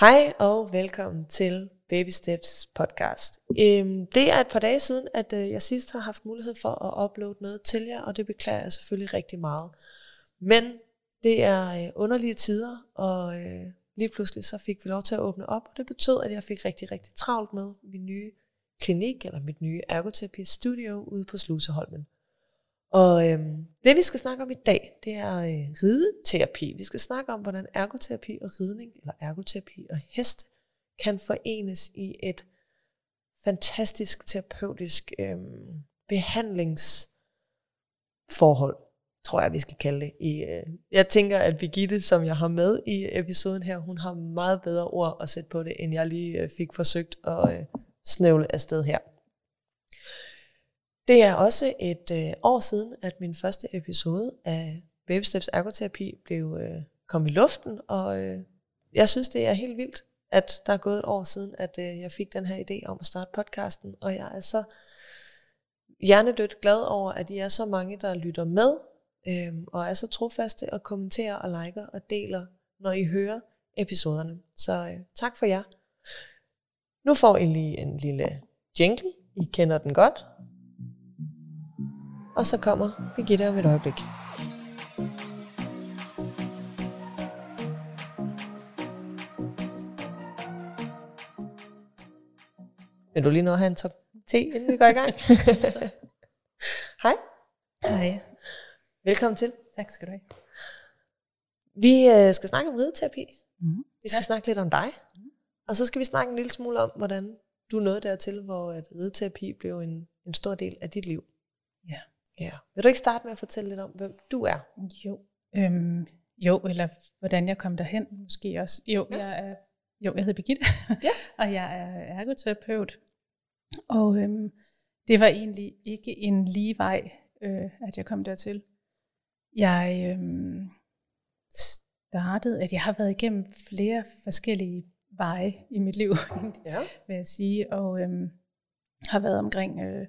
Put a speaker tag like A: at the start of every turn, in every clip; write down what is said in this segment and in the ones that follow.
A: Hej og velkommen til Baby Steps podcast. Øhm, det er et par dage siden, at øh, jeg sidst har haft mulighed for at uploade noget til jer, og det beklager jeg selvfølgelig rigtig meget. Men det er øh, underlige tider, og øh, lige pludselig så fik vi lov til at åbne op, og det betød, at jeg fik rigtig, rigtig travlt med min nye klinik, eller mit nye ergoterapi studio ude på Sluseholmen. Og øhm, det vi skal snakke om i dag, det er øh, rideterapi. Vi skal snakke om, hvordan ergoterapi og ridning, eller ergoterapi og heste, kan forenes i et fantastisk terapeutisk øhm, behandlingsforhold, tror jeg, vi skal kalde det. I, øh, jeg tænker, at Birgitte, som jeg har med i episoden her, hun har meget bedre ord at sætte på det, end jeg lige øh, fik forsøgt at øh, snøvle afsted her. Det er også et øh, år siden, at min første episode af Baby Steps Ergoterapi blev øh, kom i luften, og øh, jeg synes, det er helt vildt, at der er gået et år siden, at øh, jeg fik den her idé om at starte podcasten, og jeg er så hjernedødt glad over, at I er så mange, der lytter med, øh, og er så trofaste og kommenterer og liker og deler, når I hører episoderne. Så øh, tak for jer. Nu får I lige en lille jingle. I kender den godt. Og så kommer Birgitte om et øjeblik. Vil du lige nå at have en top te, inden vi går i gang? Hej.
B: Hej.
A: Velkommen til.
B: Tak skal du have.
A: Vi øh, skal snakke om rideterapi.
B: Mm.
A: Vi skal ja. snakke lidt om dig. Og så skal vi snakke en lille smule om, hvordan du nåede dertil, hvor at rideterapi blev en, en stor del af dit liv.
B: Ja.
A: Ja. Vil du ikke starte med at fortælle lidt om, hvem du er?
B: Jo. Øhm, jo, eller hvordan jeg kom derhen måske også. Jo,
A: Ja.
B: jeg er, jo, jeg hedder Birgitte,
A: Ja.
B: og jeg er ergoterapeut. Og øhm, det var egentlig ikke en lige vej, øh, at jeg kom dertil. Jeg øhm, startede, at jeg har været igennem flere forskellige veje i mit liv,
A: Ja.
B: vil jeg sige, og øhm, har været omkring øh,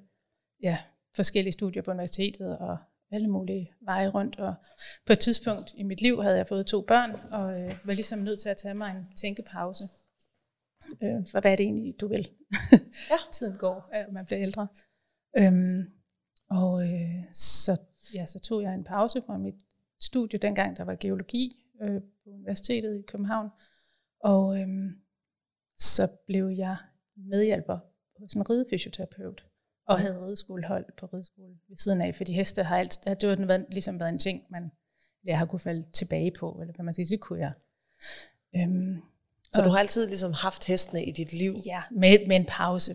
B: ja, forskellige studier på universitetet og alle mulige veje rundt. Og på et tidspunkt i mit liv havde jeg fået to børn, og øh, var ligesom nødt til at tage mig en tænkepause. Øh, for hvad er det egentlig, du vil?
A: Ja.
B: Tiden går, og man bliver ældre. Øhm, og øh, så, ja, så tog jeg en pause fra mit studie, dengang der var geologi øh, på Universitetet i København. Og øhm, så blev jeg medhjælper hos en ridefysioterapeut, og havde rideskolehold på rideskole ved siden af, fordi heste har alt, det har været, ligesom været en ting, man jeg har kunne falde tilbage på, eller hvad man siger, det kunne jeg. Øhm,
A: Så
B: og-
A: du har altid ligesom haft hestene i dit liv?
B: Ja, med, med en pause,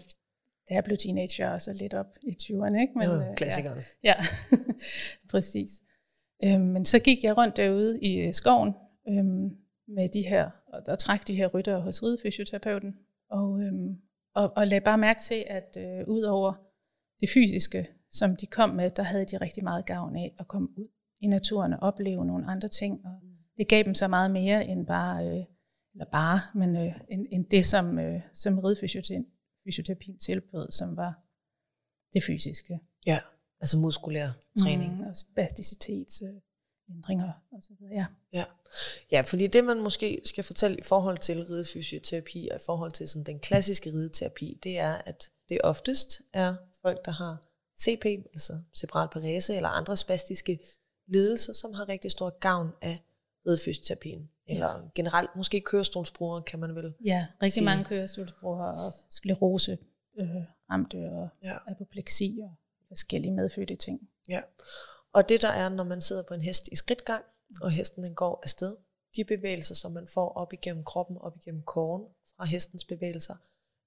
B: da jeg blev teenager, og så lidt op i 20'erne. Ikke?
A: Men,
B: øh,
A: jo, klassikeren.
B: Ja, ja. præcis. Øhm, men så gik jeg rundt derude i øh, skoven øhm, med de her, og der trak de her rytter hos ridefysioterapeuten, og, øhm, og, og lagde bare mærke til, at øh, ud over det fysiske, som de kom med, der havde de rigtig meget gavn af at komme ud i naturen og opleve nogle andre ting, og det gav dem så meget mere end bare, øh, eller bare, men øh, end, end det, som, øh, som ridefysioterapien tilbød, som var det fysiske.
A: Ja, altså muskulær træning.
B: Mm, og spasticitetsændringer og så videre. Ja.
A: Ja. ja, fordi det man måske skal fortælle i forhold til ridefysioterapi og i forhold til sådan den klassiske rideterapi, det er, at det oftest er folk, der har CP, altså cerebral parese eller andre spastiske lidelser, som har rigtig stor gavn af ridefysioterapien. Eller ja. generelt, måske kørestolsbrugere kan man vel.
B: ja, rigtig
A: Sige.
B: mange kørestolsbrugere og sklerose øh, ramte og
A: Ja.
B: apopleksi og forskellige medfødte ting.
A: Ja. Og det der er, når man sidder på en hest i skridtgang, og hesten den går afsted, de bevægelser, som man får op igennem kroppen, op igennem koren fra hestens bevægelser,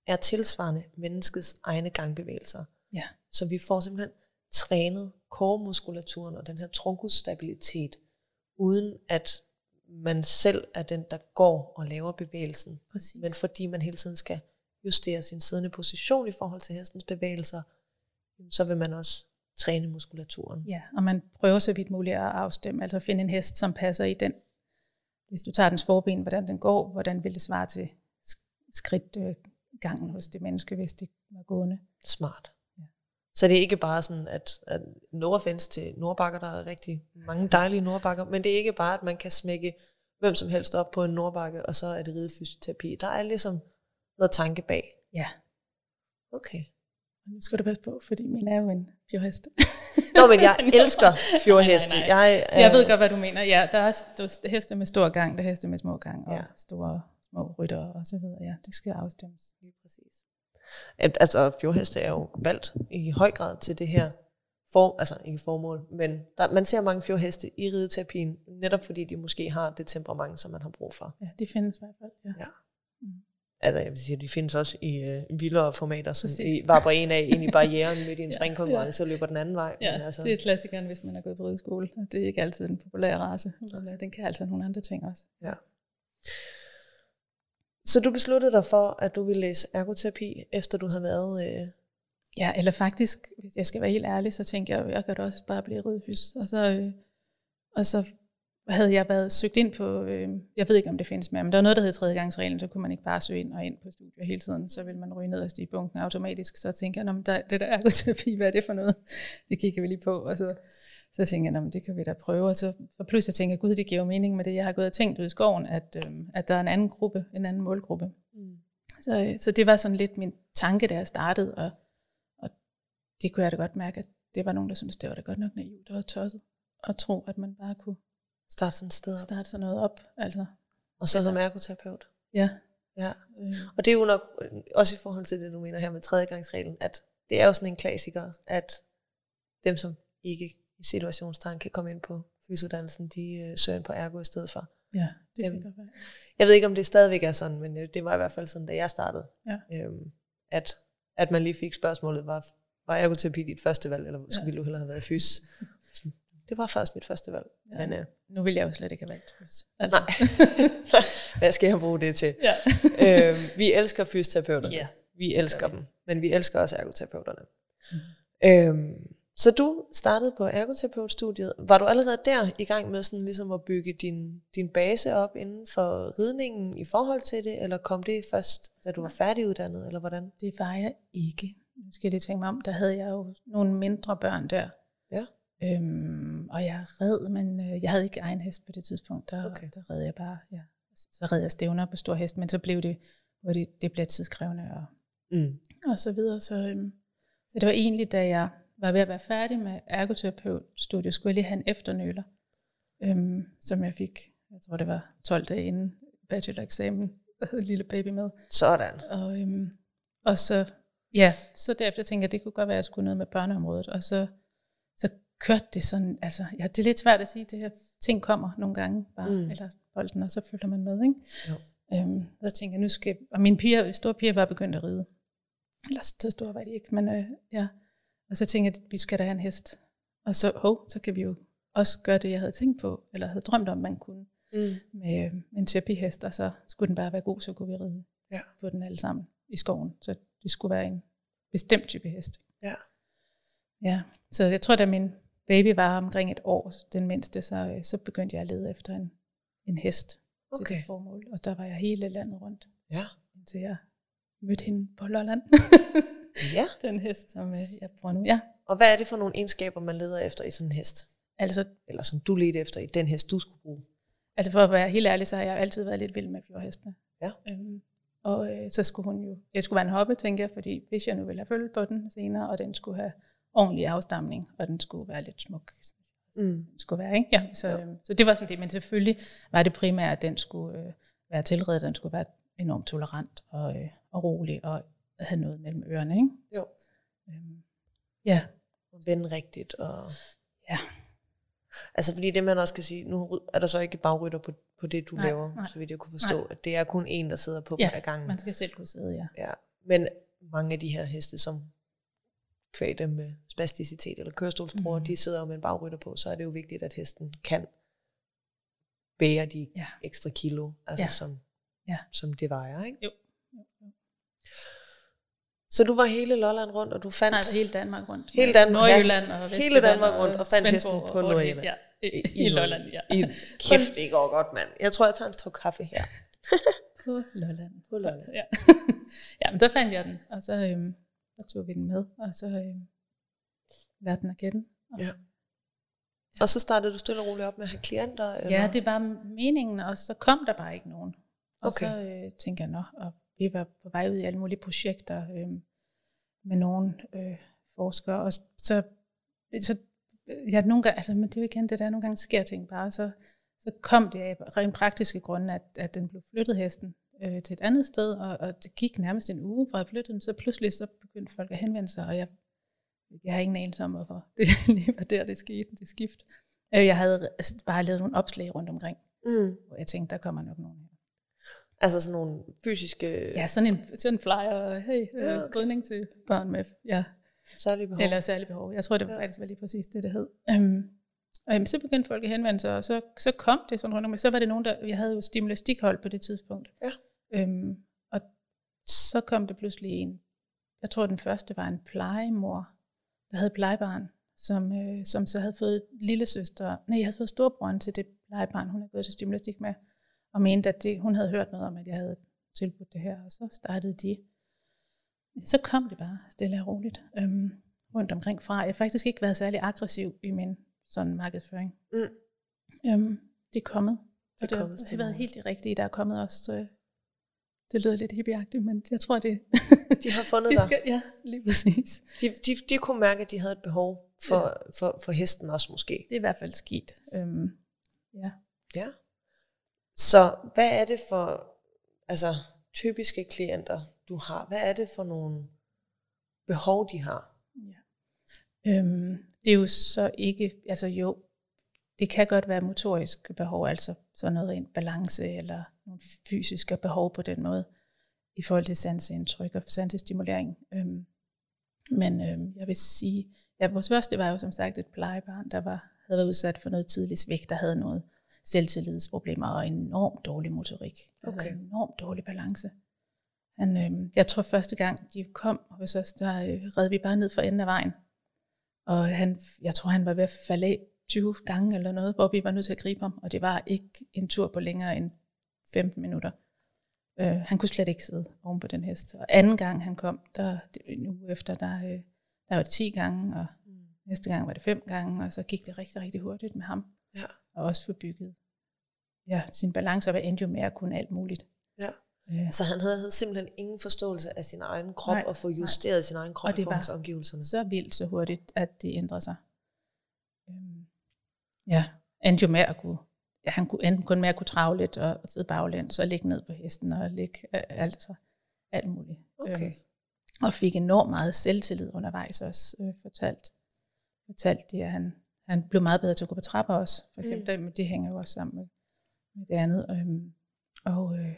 A: er tilsvarende menneskets egne gangbevægelser.
B: Ja.
A: Så vi får simpelthen trænet koremuskulaturen og den her trunkusstabilitet, uden at man selv er den, der går og laver bevægelsen.
B: Præcis.
A: Men fordi man hele tiden skal justere sin siddende position i forhold til hestens bevægelser, så vil man også træne muskulaturen.
B: Ja, og man prøver så vidt muligt at afstemme, altså finde en hest, som passer i den. Hvis du tager dens forben, hvordan den går, hvordan vil det svare til sk- skridtgangen hos det menneske, hvis det var gående.
A: Smart. Så det er ikke bare sådan, at, at no offense til nordbakker, der er rigtig mange dejlige nordbakker, men det er ikke bare, at man kan smække hvem som helst op på en nordbakke, og så er det ridefysioterapi. Der er ligesom noget tanke bag.
B: Ja.
A: Okay.
B: Og nu skal du passe på, fordi min er jo en fjordhest.
A: Nå, men jeg elsker fjordheste.
B: Nej, nej, nej.
A: Jeg, øh,
B: Jeg ved godt, hvad du mener. Ja, der er st- heste med stor gang, der er heste med små gang, og
A: ja.
B: store små rytter og så videre. Ja, det skal afstemmes.
A: Lige præcis. At- Altså, fjordheste er jo valgt i høj grad til det her for, altså ikke formål, men der, man ser mange fjordheste i rideterapien, netop fordi de måske har det temperament, som man har brug for.
B: Ja, de findes i hvert fald. Ja.
A: Ja.
B: Mm.
A: Altså, jeg vil sige, de findes også i øh, vildere formater, som
B: Præcis.
A: i vabrer en af ind i barrieren midt i en
B: Ja,
A: springkonkurrence og løber den anden vej.
B: Ja,
A: men altså,
B: det er klassikeren, hvis man er gået på rideskole. Det er ikke altid en populær race, men øh, den kan altså nogle andre ting også.
A: Så du besluttede dig for, at du ville læse ergoterapi, efter du havde været... Øh,
B: Ja, eller faktisk, hvis jeg skal være helt ærlig, så tænkte jeg, jeg kan da også bare blive ridefys. Og så, øh, og så havde jeg været søgt ind på, øh, jeg ved ikke om det findes mere, men der var noget, der hed tredjegangsreglen, så kunne man ikke bare søge ind og ind på studier hele tiden, så vil man ryge ned i bunken automatisk. Så tænkte jeg, "Nå, men der, det der ergoterapi, hvad er det for noget? Det kigger vi lige på, og så, så tænkte jeg, "Nå, men det kan vi da prøve. Og så og pludselig tænkte jeg, gud, det giver jo mening med det, jeg har gået og tænkt ud i skoven, at, øh, at der er en anden gruppe, en anden målgruppe.
A: mm.
B: Så, så det var sådan lidt min tanke, da jeg startede, og, og det kunne jeg da godt mærke, at det var nogen, der syntes, det var da godt nok naivt og tosset at tro, at man bare kunne
A: Start sådan et sted op.
B: starte sådan noget op. Altså,
A: Og så som ergoterapeut.
B: ja.
A: Ja.
B: Øh,
A: Og det er jo nok øh, også i forhold til det, du mener her med tredjegangsreglen, at det er jo sådan en klassiker, at dem, som ikke i situationstegn kan komme ind på fysiuddannelsen, de øh, søger ind på ergo i stedet for.
B: ja, det kan godt være.
A: Jeg ved ikke, om det stadigvæk er sådan, men øh, det var i hvert fald sådan, da jeg startede.
B: Ja.
A: Øhm, at, at man lige fik spørgsmålet, var, var ergoterapi dit første valg, eller skulle ja. du hellere have været fys? Sådan, Det var faktisk mit første valg.
B: Ja.
A: Men øh,
B: Nu vil jeg jo slet ikke have valgt fys. Altså,
A: nej, hvad skal jeg bruge det til?
B: ja.
A: øhm, vi elsker fysioterapeuterne.
B: Ja.
A: Vi elsker dem, men vi elsker også ergoterapeuterne.
B: Mhm.
A: Øhm, så du startede på ergoterapeutstudiet. Var du allerede der i gang med sådan ligesom at bygge din, din base op inden for ridningen i forhold til det, eller kom det først, da du var færdiguddannet, eller hvordan?
B: Det var jeg ikke. Nu skal jeg lige tænke mig om, der havde jeg jo nogle mindre børn der.
A: Ja.
B: Øhm, og jeg red, men øh, jeg havde ikke egen hest på det tidspunkt. Der,
A: Okay.
B: der red jeg bare, ja. Så red jeg stævner på stor hest, men så blev det, hvor det, det bliver tidskrævende og,
A: Mm.
B: og så videre. Så, øhm, så det var egentlig, da jeg var ved at være færdig med ergoterapeutstudiet, skulle jeg lige have en efternøler, øhm, som jeg fik, jeg tror det var 12 dage inden bacheloreksamen, havde en lille baby med.
A: Sådan.
B: Og, øhm, og så, ja, så derefter tænkte jeg, det kunne godt være, at jeg skulle noget med børneområdet. Og så, så kørte det sådan, altså, ja, det er lidt svært at sige, det her ting kommer nogle gange bare,
A: mm.
B: eller bolden, og så følger man med, ikke?
A: Jo.
B: Øhm, så tænkte jeg, nu skal, og mine piger, store piger var begyndt at ride. Eller så store var de ikke, men øh, ja. Og så tænkte jeg, at vi skal da have en hest. Og så, hov, så kan vi jo også gøre det, jeg havde tænkt på, eller havde drømt om, man kunne
A: Mm.
B: med, med en terapihest, og så skulle den bare være god, så kunne vi ride
A: Ja.
B: på den alle sammen i skoven. Så det skulle være en bestemt type hest.
A: Ja.
B: Ja, så jeg tror, da min baby var omkring et år, den mindste, så, øh, så begyndte jeg at lede efter en, en hest til
A: Okay.
B: det formål. Og der var jeg hele landet rundt,
A: Ja.
B: indtil jeg mødte hende på Lolland.
A: ja.
B: den hest, som øh, jeg bruger nu. Ja,
A: Og hvad er det for nogle egenskaber, man leder efter i sådan en hest?
B: altså,
A: Eller som du ledte efter i den hest, du skulle bruge?
B: altså for at være helt ærlig, så har jeg altid været lidt vild med fjordhestene.
A: Ja.
B: Øhm, og øh, så skulle hun jo, det skulle være en hoppe, tænker jeg, fordi hvis jeg nu ville have følge på den senere, og den skulle have ordentlig afstamning, og den skulle være lidt smuk,
A: Mm.
B: skulle være, ikke? Ja, så, øhm, så det var sådan det, men selvfølgelig var det primært, at den skulle øh, være tilredet, den skulle være enormt tolerant og, øh, og rolig, og have noget mellem ørerne, ikke?
A: Jo.
B: Øhm, ja,
A: Og vende rigtigt. Og...
B: Ja.
A: Altså fordi det man også kan sige, nu er der så ikke bagrytter på, på det, du
B: Nej,
A: laver,
B: nej.
A: så vidt jeg kunne forstå, at det er kun en, der sidder på
B: Ja,
A: ad gangen.
B: man skal selv kunne sidde, ja.
A: Ja. Men mange af de her heste, som kvæg dem med spasticitet eller kørestolsbrugere,
B: Mhm.
A: de sidder jo med en bagrytter på, så er det jo vigtigt, at hesten kan bære de
B: Ja.
A: ekstra kilo, altså
B: Ja.
A: som,
B: Ja.
A: som det vejer. Ikke?
B: Jo.
A: Så du var hele Lolland rundt, og du fandt
B: Nej, hele Danmark rundt.
A: Hele Danmark,
B: Nordjylland
A: ja.
B: og
A: Hele Danmark rundt og fandt hesten på Nordjylland.
B: Ja, i,
A: I-
B: i, Lolland, ja.
A: I, kæft, det går godt, mand. Jeg tror, jeg tager en tog kaffe her.
B: På Lolland.
A: På Lolland.
B: Ja. ja, men der fandt jeg den, og så, øhm, så tog vi den med, og så øhm, lærte den at kende. Og,
A: Ja. Og så startede du stille og roligt op med at have klienter? Eller?
B: Ja, det var meningen, og så kom der bare ikke nogen. Og
A: Okay.
B: så øh, tænkte jeg, nå, og vi var på vej ud i alle mulige projekter øh, med nogle øh, forskere, og så, så ja, nogle gange, altså, men det er jo igen det der, nogle gange sker ting bare, så, så kom det af rent praktiske grunde, at, at den blev flyttet hesten øh, til et andet sted, og, og det gik nærmest en uge fra at flytte den, så pludselig så begyndte folk at henvende sig, og jeg, jeg har ingen anelse om, hvorfor det lige var der, det skete, det skift. Øh, Jeg havde altså, bare lavet nogle opslag rundt omkring,
A: Mm.
B: hvor jeg tænkte, der kommer nok nogen.
A: Altså sådan nogle fysiske
B: Ja, sådan en, sådan en flyer, hey,
A: Ja,
B: ja,
A: okay.
B: til børn med ja,
A: særlige behov?
B: eller særlige behov. Jeg tror, det var
A: Ja.
B: faktisk var lige præcis det, det hed. Um, og så begyndte folk at henvende sig, og så, så kom det sådan rundt om. Så var det nogen, der, jeg havde jo stimulastikhold på det tidspunkt.
A: Ja.
B: Um, og så kom det pludselig en, jeg tror den første var en plejemor, der havde plejebarn, som, øh, som så havde fået lille søster, nej, jeg havde fået storebroren til det plejebarn, hun havde gået til stimulastik med, og mente, at det, hun havde hørt noget om, at jeg havde tilbudt det her, og så startede de. Så kom det bare stille og roligt øhm, rundt omkring fra. Jeg har faktisk ikke været særlig aggressiv i min sådan markedsføring.
A: Mm.
B: Øhm, det er kommet.
A: Det er
B: Og det
A: kommet
B: har været helt det rigtige, der er kommet også. Så det lyder lidt hippieagtigt, men jeg tror, det
A: De har fundet
B: de
A: dig.
B: skal, Ja, lige præcis.
A: De, de, de kunne mærke, at de havde et behov for, for, for hesten også måske.
B: Det er i hvert fald skidt. Øhm, ja.
A: Ja. Så hvad er det for altså, typiske klienter, du har? Hvad er det for nogle behov, de har?
B: Ja. Øhm, det er jo så ikke, altså jo, det kan godt være motoriske behov, altså sådan noget rent balance eller nogle fysiske behov på den måde, i forhold til sanseindtryk og sansestimulering. Øhm, men øhm, jeg vil sige, ja, vores første var jo som sagt et plejebarn, der var, havde været udsat for noget tidlig svigt, der havde noget selvtillidsproblemer og enormt dårlig motorik.
A: Okay.
B: Altså enormt dårlig balance. Han, øhm, jeg tror første gang de kom hos os, der øh, red vi bare ned for enden af vejen. Og han, jeg tror han var ved at falde af 20 gange eller noget, hvor vi var nødt til at gribe ham. Og det var ikke en tur på længere end 15 minutter. Øh, han kunne slet ikke sidde oven på den hest. Og anden gang han kom, der, en uge efter, der, øh, der var det 10 gange, og næste gang var det 5 gange, og så gik det rigtig, rigtig hurtigt med ham.
A: Ja.
B: Og også forbygget ja, sin balance, og endte jo med at kunne alt muligt.
A: Ja.
B: Øh,
A: Så han havde, havde simpelthen ingen forståelse af sin egen krop,
B: Nej,
A: og få
B: nej.
A: justeret sin egen krop
B: Og det var-
A: omgivelserne.
B: så vildt, så hurtigt, at det ændrede sig. Øhm, ja, endte jo med at kunne, ja, han kunne enten kun med at kunne trave lidt og, og sidde baglæns, så ligge ned på hesten og ligge øh, altså alt muligt.
A: Okay.
B: Øhm, og fik enormt meget selvtillid undervejs også, øh, fortalt, fortalt det, at han, han blev meget bedre til at gå på trapper også, for eksempel, mm. det, det hænger jo også sammen med, med det andet. Øhm, og øh,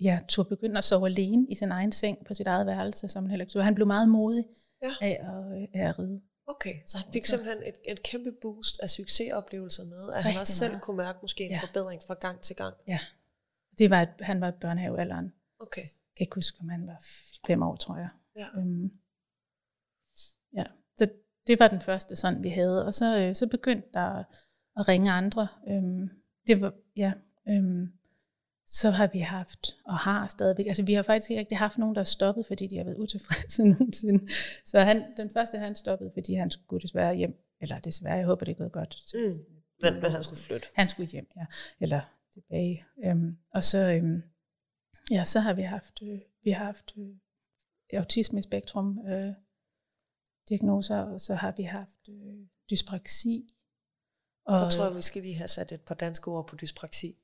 B: ja, tog begynde at sove alene i sin egen seng på sit eget værelse, som han heller ikke. Han blev meget modig
A: Ja.
B: af, at, øh, af at ride.
A: Okay, så han fik
B: Så-
A: simpelthen et, et kæmpe boost af succesoplevelser med, at han
B: Rigtig
A: også selv
B: meget.
A: kunne mærke måske en
B: Ja.
A: forbedring fra gang til gang.
B: Det var, et- han var i børnehavealderen.
A: Okay.
B: Jeg kan ikke huske, om han var fem år, tror jeg.
A: Ja.
B: Øhm, ja. Det var den første sådan, vi havde. Og så, øh, så begyndte der at, ringe andre. Øhm, det var, ja, øhm, så har vi haft, og har stadigvæk, altså vi har faktisk ikke rigtig haft nogen, der er stoppet, fordi de har været utilfredse nogensinde. Så han, den første han stoppede, fordi han skulle desværre hjem, eller desværre, jeg håber det er gået godt.
A: Mm. Men, men han skulle flytte.
B: Han skulle hjem, ja. Eller tilbage. Øhm, og så, øhm, ja, så har vi haft, øh, vi har haft øh, autisme spektrum øh, diagnoser, og så har vi haft øh, dyspraksi. Og
A: Jeg tror, vi skal lige have sat et par danske ord på dyspraksi.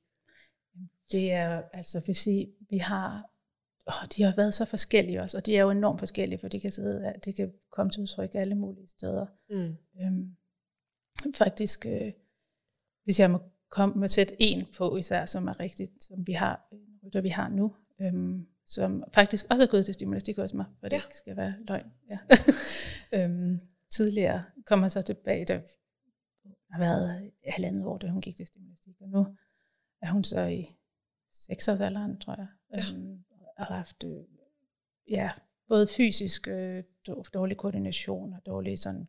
B: det er, altså vil sige, vi har, åh, de har været så forskellige også, og de er jo enormt forskellige, for de kan, sidde, det kan komme til udtryk alle mulige steder.
A: Mm.
B: Øhm, faktisk, øh, hvis jeg må komme med sætte en på især, som er rigtigt, som vi har, en rytter vi har nu, øhm, som faktisk også er gået til mig, for det ikke skal være løgn. Ja. øhm, tidligere kommer så tilbage, der har været halvandet år, da hun gik til stimulastik, og nu er hun så i seksårsalderen, tror jeg,
A: Ja.
B: øhm, og har haft øh, ja, både fysisk øh, dår- dårlig koordination og dårlig sådan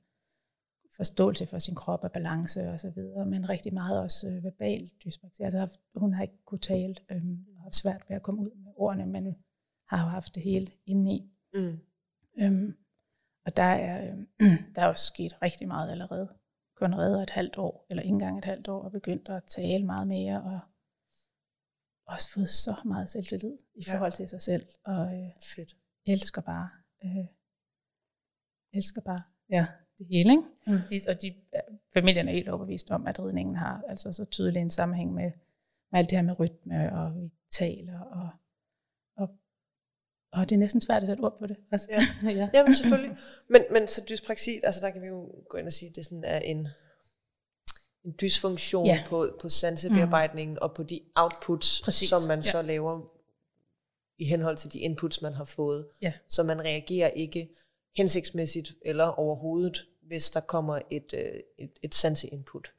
B: forståelse for sin krop og balance og så videre, men rigtig meget også øh, verbal dyspraksi. Altså, hun har ikke kunne tale øhm, og haft svært ved at komme ud med ordene, men har jo haft det hele indeni.
A: Mm.
B: Øhm, og der er, øhm, der er også sket rigtig meget allerede. kun redder et halvt år, eller ikke engang et halvt år, og begyndt at tale meget mere, og også fået så meget selvtillid i
A: Ja.
B: forhold til sig selv, og øh,
A: Fedt.
B: elsker bare, øh, elsker bare, ja, det hele, ikke?
A: Mm.
B: De, og de, familien er helt overbevist om, at ridningen har altså så tydelig en sammenhæng med, med alt det her med rytme, og vi taler, og, og det er næsten svært at sætte ord på det. Altså,
A: Ja.
B: ja.
A: Jamen selvfølgelig. Men, men så dyspraksi, altså der kan vi jo gå ind og sige, at det sådan er en, en dysfunktion
B: Ja.
A: på, på sansebearbejdningen og på de outputs,
B: Præcis,
A: som man
B: ja.
A: så laver i henhold til de inputs, man har fået.
B: Ja.
A: Så man reagerer ikke hensigtsmæssigt eller overhovedet, hvis der kommer et, øh, et, et sanseinput.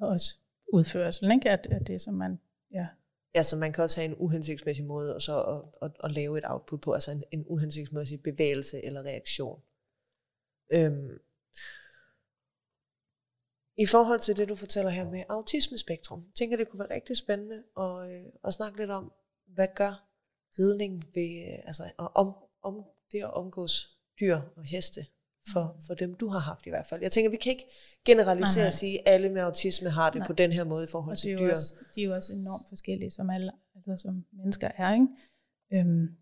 B: Og også udførelsen, ikke? At, at det, som man, ja,
A: Altså man kan også have en uhensigtsmæssig måde og så at, at, at lave et output på, altså en, en uhensigtsmæssig bevægelse eller reaktion. Øhm. I forhold til det, du fortæller her med autismespektrum, tænker det kunne være rigtig spændende at, øh, at snakke lidt om, hvad gør ridning ved, øh, altså om, om det at omgås dyr og heste, for, for dem du har haft i hvert fald. Jeg tænker, vi kan ikke generalisere
B: Nej, nej.
A: og sige, at alle med autisme har det
B: Nej.
A: på den her måde i forhold til
B: er
A: dyr.
B: også, de er jo også enormt forskellige, som alle, altså som mennesker er, ikke? Øhm,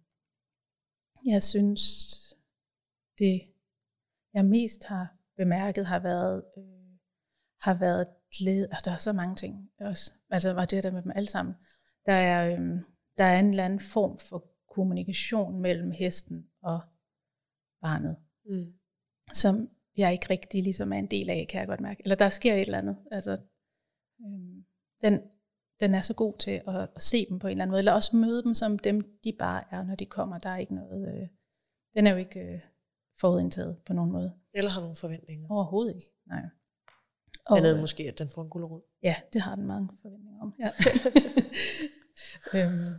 B: jeg synes, det jeg mest har bemærket har været, øh, har været glæde, og der er så mange ting også, altså var det der med dem alle sammen. Der er, øhm, der er en eller anden form for kommunikation mellem hesten og barnet,
A: Mm.
B: Som jeg ikke rigtig ligesom er en del af, kan jeg godt mærke. Eller der sker et eller andet. Altså, øhm, den, den er så god til at, at se dem på en eller anden måde, eller også møde dem som dem, de bare er, når de kommer. Der er ikke noget, øh, den er jo ikke øh, forudindtaget på nogen måde.
A: Eller har nogle forventninger.
B: Overhovedet ikke, nej.
A: Og, Andet
B: øh,
A: måske, at den får en gulerod.
B: Ja, det har den mange forventninger om. Ja. øhm,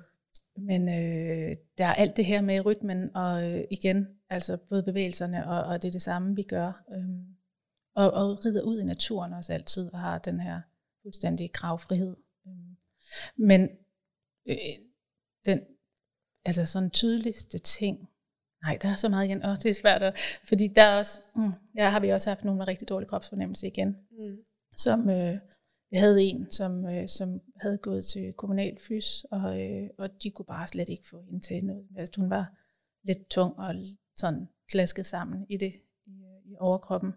B: men øh, der er alt det her med rytmen, og øh, igen, altså både bevægelserne, og, og det er det samme, vi gør. Øhm, og, og rider ud i naturen også altid, og har den her fuldstændige kravfrihed. Øhm, men øh, den, altså sådan tydeligste ting, nej, der er så meget igen, åh, det er svært, at, fordi der er også, mm, ja, har vi også haft nogle med rigtig dårlig kropsfornemmelse igen,
A: Mm.
B: som øh, jeg havde en, som, øh, som havde gået til kommunal fys, og, øh, og de kunne bare slet ikke få hende til noget. Altså, hun var lidt tung og sådan klasket sammen i det i, øh, i overkroppen.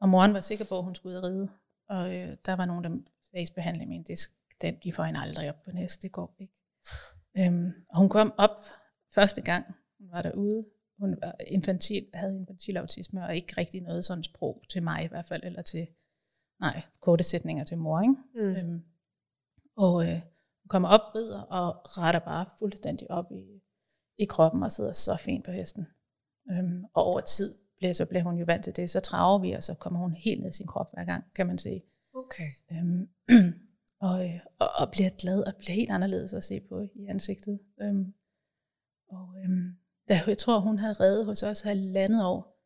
B: Og moren var sikker på, at hun skulle ud og ride. Og øh, der var nogen, der facebehandlede men det, den, de får hende aldrig op på næste, det går ikke. Øhm, og hun kom op første gang, hun var derude. Hun var infantil, havde infantil autisme, og ikke rigtig noget sådan sprog til mig i hvert fald, eller til nej, korte sætninger til mor, ikke?
A: Mm.
B: Øhm, og øh, hun kommer op, rider og retter bare fuldstændig op i, i kroppen og sidder så fint på hesten. Øhm, og over tid bliver, så bliver hun jo vant til det, så traver vi, og så kommer hun helt ned i sin krop hver gang, kan man sige.
A: Okay.
B: Øhm, og, øh, og, og bliver glad og bliver helt anderledes at se på i ansigtet. Øhm, og øhm, da jeg tror, hun havde reddet hos os halvandet år,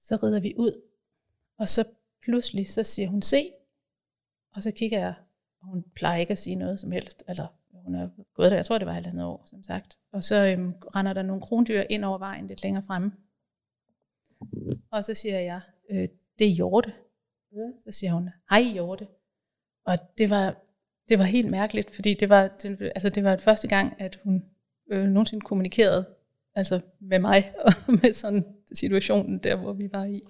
B: så rider vi ud, og så pludselig så siger hun se, og så kigger jeg, og hun plejer ikke at sige noget som helst, eller hun er gået der, jeg tror det var halvandet år, som sagt. Og så øhm, render der nogle krondyr ind over vejen lidt længere fremme. Og så siger jeg, øh, det er hjorte.
A: Mm.
B: Så siger hun, hej hjorte. Og det var, det var helt mærkeligt, fordi det var, det, altså det var første gang, at hun øh, nogensinde kommunikerede altså med mig, og med sådan situationen der, hvor vi var i.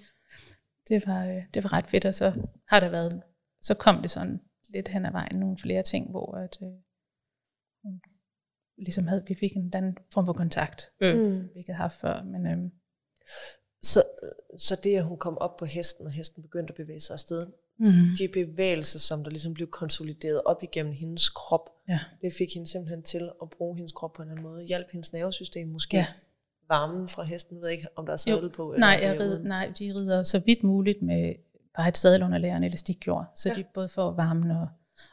B: Det var, øh, det var ret fedt, og så har der været, så kom det sådan lidt hen ad vejen, nogle flere ting, hvor at, øh, hun ligesom havde, vi fik en anden form for kontakt, øh,
A: Mm.
B: mm. vi ikke havde haft før, men øh,
A: Så, så det, at hun kom op på hesten, og hesten begyndte at bevæge sig afsted,
B: mm.
A: de bevægelser, som der ligesom blev konsolideret op igennem hendes krop,
B: ja.
A: det fik hende simpelthen til at bruge hendes krop på en anden måde. Hjælp hendes nervesystem måske.
B: Ja.
A: Varmen fra hesten, jeg ved ikke, om der er sadel på.
B: Nej,
A: om det
B: jeg rid, nej, de rider så vidt muligt med bare et sadelunderlag og en elastikjord, så
A: Ja.
B: de både får varmen og,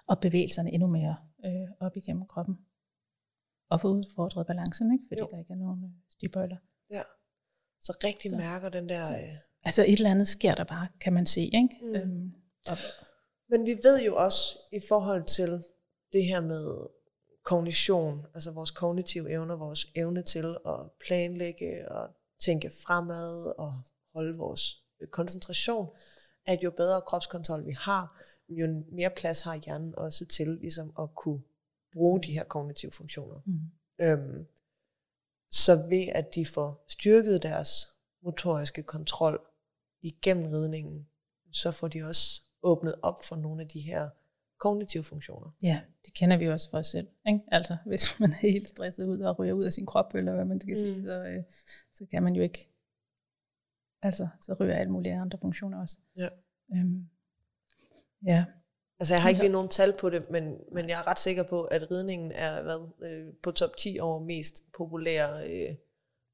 B: og bevægelserne endnu mere øh, op igennem kroppen. Og få udfordret balancen, ikke? fordi
A: Jo.
B: der ikke er nogen øh, stivbøjler.
A: Ja. Så rigtig
B: Så-
A: mærker den der...
B: så-
A: øh,
B: Altså et eller andet sker der bare, kan man se. Ikke?
A: Mm.
B: Øhm, og,
A: Men vi ved jo også i forhold til det her med kognition, altså vores kognitive evner, vores evne til at planlægge og tænke fremad og holde vores øh, koncentration, at jo bedre kropskontrol vi har, jo mere plads har hjernen også til ligesom at kunne bruge de her kognitive funktioner.
B: Mm.
A: Øhm, så ved at de får styrket deres motoriske kontrol igennem ridningen, så får de også åbnet op for nogle af de her kognitive funktioner.
B: Ja, det kender vi også for os selv. Ikke? Altså, hvis man er helt stresset ud og ryger ud af sin krop, eller hvad man skal
A: Mm.
B: sige, så, øh, så kan man jo ikke, altså, så ryger alle mulige andre funktioner også.
A: Ja.
B: Øhm, ja,
A: Altså jeg har ikke lige nogen tal på det, men, men jeg er ret sikker på, at ridningen er hvad, øh, på top 10 over mest populære øh,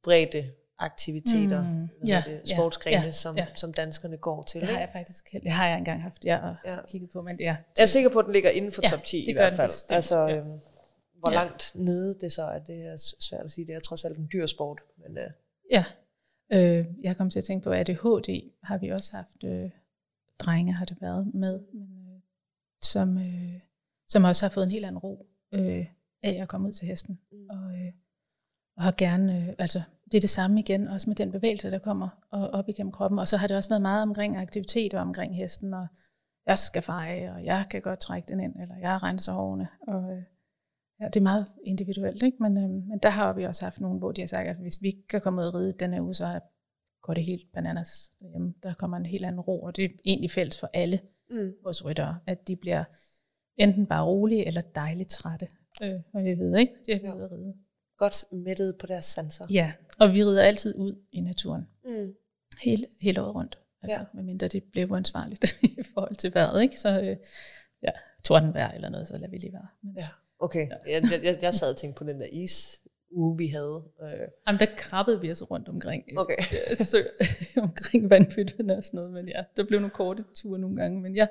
A: bredde aktiviteter,
B: Mm, ja,
A: det,
B: ja,
A: sportsgrene,
B: ja,
A: som,
B: ja.
A: som danskerne går til.
B: det har
A: ikke?
B: jeg faktisk det har jeg engang haft, jeg har
A: Ja.
B: kigget på, men ja.
A: Jeg er sikker på, at den ligger inden for
B: Ja,
A: top 10 i
B: det
A: hvert fald.
B: bestemt,
A: Altså,
B: ja.
A: øhm, hvor
B: Ja.
A: langt nede det så er, det er svært at sige. Det er trods alt en dyr sport. Men, øh,
B: Ja, øh, jeg kom til at tænke på, at ADHD har vi også haft, øh, drenge har det været med, men, øh, som, øh, som også har fået en helt anden ro øh, af at komme ud til hesten.
A: Mm.
B: Og, øh, og har gerne, øh, altså det er det samme igen, også med den bevægelse, der kommer op igennem kroppen. Og så har det også været meget omkring aktiviteter omkring hesten, og jeg skal feje, og jeg kan godt trække den ind, eller jeg renser hårene. Og, øh, ja, det er meget individuelt, ikke? Men, øh, men der har vi også haft nogen, hvor de har sagt, at hvis vi ikke kan komme ud og ride den her uge, så går det helt bananas derhjemme. Der kommer en helt anden ro, og det er egentlig fælles for alle
A: mm.
B: vores ryttere, at de bliver enten bare rolige eller dejligt trætte. Øh, og jeg ved ikke, de er
A: Ja.
B: ude at ride.
A: Godt mættet på deres sanser.
B: Ja, og vi rider altid ud i naturen,
A: Mm.
B: hele, hele året rundt. Altså,
A: Ja.
B: ja. Medmindre det bliver uansvarligt i forhold til vejret, ikke? Så øh, ja, tordenvejr eller noget, så lader vi lige være.
A: Ja, okay. Jeg, jeg, jeg, jeg sad og tænkte på den der is uge, vi havde. Øh,
B: Jamen, der krabbede vi os rundt omkring, øh,
A: okay.
B: øh, sø, omkring vandpyttene og sådan noget, men ja, der blev nogle korte ture nogle gange, men ja,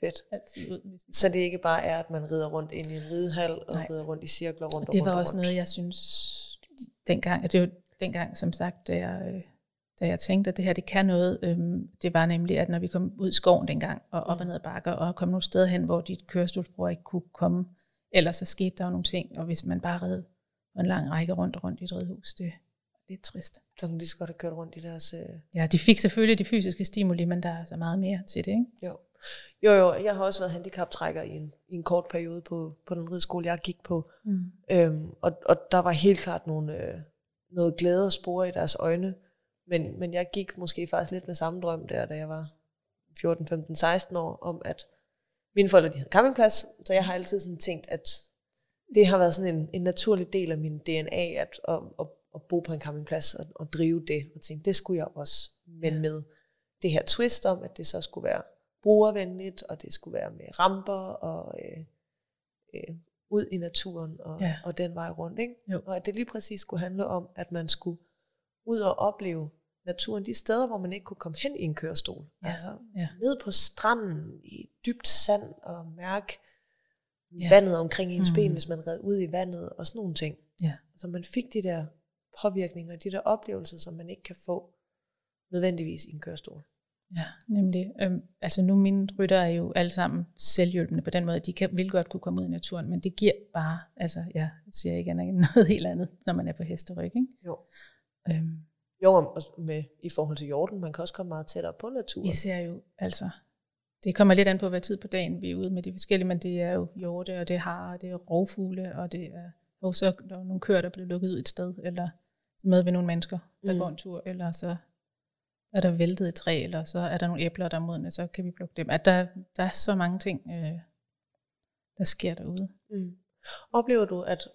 A: Fedt.
B: altid ud. Hvis vi
A: Så det ikke bare er, at man rider rundt ind i en ridehal, og
B: Nej.
A: rider rundt i cirkler rundt og
B: det
A: rundt
B: var
A: og
B: også
A: rundt.
B: noget, jeg synes dengang, at det var dengang, som sagt, da jeg, øh, da jeg tænkte, at det her, det kan noget, øhm, det var nemlig, at når vi kom ud i skoven dengang, og op og ned ad bakker, og kom nogle steder hen, hvor dit kørestolsbror ikke kunne komme, ellers så skete der jo nogle ting, og hvis man bare red en lang række rundt og rundt i et ridhus, det er lidt trist.
A: Så kunne de lige så godt have kørt rundt i deres... Øh,
B: Ja, de fik selvfølgelig de fysiske stimuli, men der er så meget mere til det, ikke?
A: jo. Jo, jo, jeg har også været handicaptrækker i en, i en kort periode på, på den rideskole, jeg gik på.
B: Mm.
A: Øhm, og, og der var helt klart nogle, øh, noget glæde og spore i deres øjne. Men, men jeg gik måske faktisk lidt med samme drøm der, da jeg var 14, 15, 16 år, om at mine forældre de havde campingplads, så jeg har altid sådan tænkt, at det har været sådan en, en naturlig del af min DNA, at, at, at, at bo på en campingplads og, og drive det, og tænkte, det skulle jeg også, men
B: Ja.
A: med det her twist om, at det så skulle være brugervenligt, og det skulle være med ramper og øh, øh, ud i naturen og,
B: Ja.
A: og den vej rundt. Ikke?
B: Jo.
A: Og at det lige præcis skulle handle om, at man skulle ud og opleve naturen de steder, hvor man ikke kunne komme hen i en kørestol.
B: Ja.
A: Altså
B: Ja.
A: ned på stranden i dybt sand og mærke
B: Ja.
A: vandet omkring ens
B: Mm.
A: ben, hvis man red ud i vandet og sådan nogle ting.
B: Ja.
A: Så man fik de der påvirkninger, de der oplevelser, som man ikke kan få nødvendigvis i en kørestol.
B: Ja, nemlig. Øhm, altså nu mine rytter er jo alle sammen selvhjælpende på den måde, at de kan, vil godt kunne komme ud i naturen, men det giver bare, altså jeg siger igen igen, noget helt andet, når man er på hesteryg. Ikke?
A: Jo.
B: Øhm,
A: Jo, og med, i forhold til jorden, man kan også komme meget tættere på naturen.
B: vi ser jo, altså, det kommer lidt an på, hvad tid på dagen vi er ude med de forskellige, men det er jo hjorte, og det er har, og det er rovfugle, og det er og så der er nogle køer, der bliver lukket ud et sted, eller møder vi nogle mennesker, der
A: mm.
B: går en tur, eller så er der væltet et træ, eller så er der nogle æbler, der er modne, så kan vi plukke dem. At der, der er så mange ting, øh, der sker derude.
A: Mm. Oplever du, at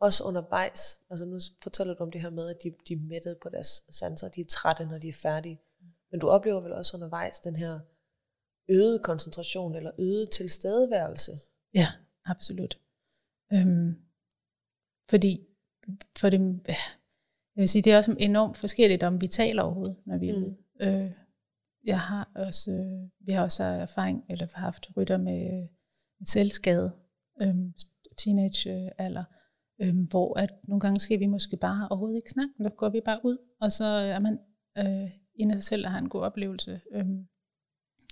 A: også undervejs, altså nu fortæller du om det her med, at de, de er mættet på deres sanser, de er trætte, når de er færdige. Men du oplever vel også undervejs den her øgede koncentration eller øgede tilstedeværelse.
B: Ja, absolut. Øhm, fordi, for det, jeg vil sige, det er også enormt forskelligt, om vi taler overhovedet, når vi er
A: Mm.
B: Øh, jeg har også, øh, vi har også erfaring, eller har haft rytter med, med selvskade, øh, teenage alder, øh, hvor at nogle gange skal vi måske bare overhovedet ikke snakke, der går vi bare ud, og så er man øh, inde af sig selv og har en god oplevelse. Øh,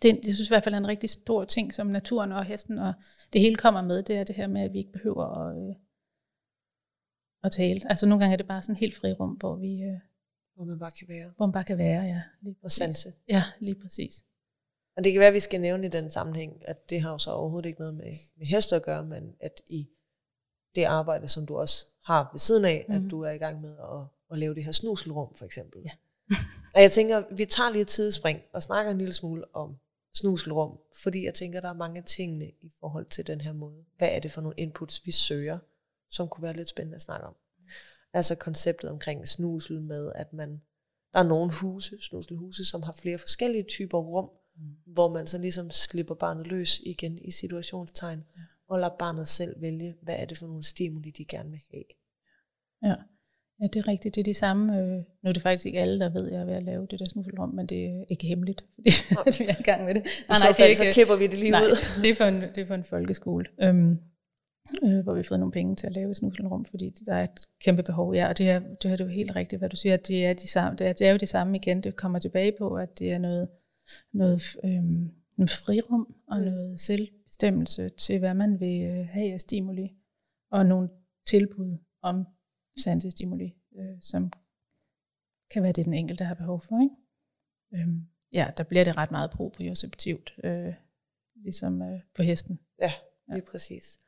B: det, jeg synes i hvert fald er en rigtig stor ting, som naturen og hesten og det hele kommer med, det er det her med, at vi ikke behøver at, øh, at tale. Altså nogle gange er det bare sådan helt fri rum, hvor vi øh,
A: Hvor man bare kan være
B: hvor man bare kan være, ja. Lige
A: og
B: præcis.
A: sanse.
B: Ja, lige præcis.
A: Og det kan være, at vi skal nævne i den sammenhæng, at det har jo så overhovedet ikke noget med, med heste at gøre, men at i det arbejde, som du også har ved siden af, mm. at du er i gang med at, at lave det her snuselrum, for eksempel.
B: Ja.
A: og jeg tænker, vi tager lige et tidsspring og snakker en lille smule om snuselrum, fordi jeg tænker, der er mange tingene i forhold til den her måde. Hvad er det for nogle inputs, vi søger, som kunne være lidt spændende at snakke om? Altså konceptet omkring snusel med, at man, der er nogle huse, snuselhuse, som har flere forskellige typer rum, mm. hvor man så ligesom slipper barnet løs igen i situationstegn, ja. og lader barnet selv vælge, hvad er det for nogle stimuli, de gerne vil have.
B: Ja. Ja, det er rigtigt. Det er de samme. Øh, nu er det faktisk ikke alle, der ved, at jeg er ved at lave det der snuffelrum, men det er ikke hemmeligt, fordi vi er i gang med det.
A: Nej, nej, det er ikke, så klipper vi det lige
B: nej,
A: ud.
B: det er for en, det er for en folkeskole, øhm, øh, hvor vi har fået nogle penge til at lave et snuffelrum, fordi der er et kæmpe behov. Ja, og det er, det er jo helt rigtigt, hvad du siger, at det er, de samme, det er, det er jo det samme igen. Det kommer tilbage på, at det er noget, noget, øhm, noget frirum og mm. noget selvbestemmelse til, hvad man vil øh, have af stimuli, og nogle tilbud om stimuli, øh, som kan være det, den enkelte har behov for. Ikke? Øhm, ja, der bliver det ret meget proprioceptivt, øh, ligesom øh, på hesten.
A: Ja, lige ja. præcis.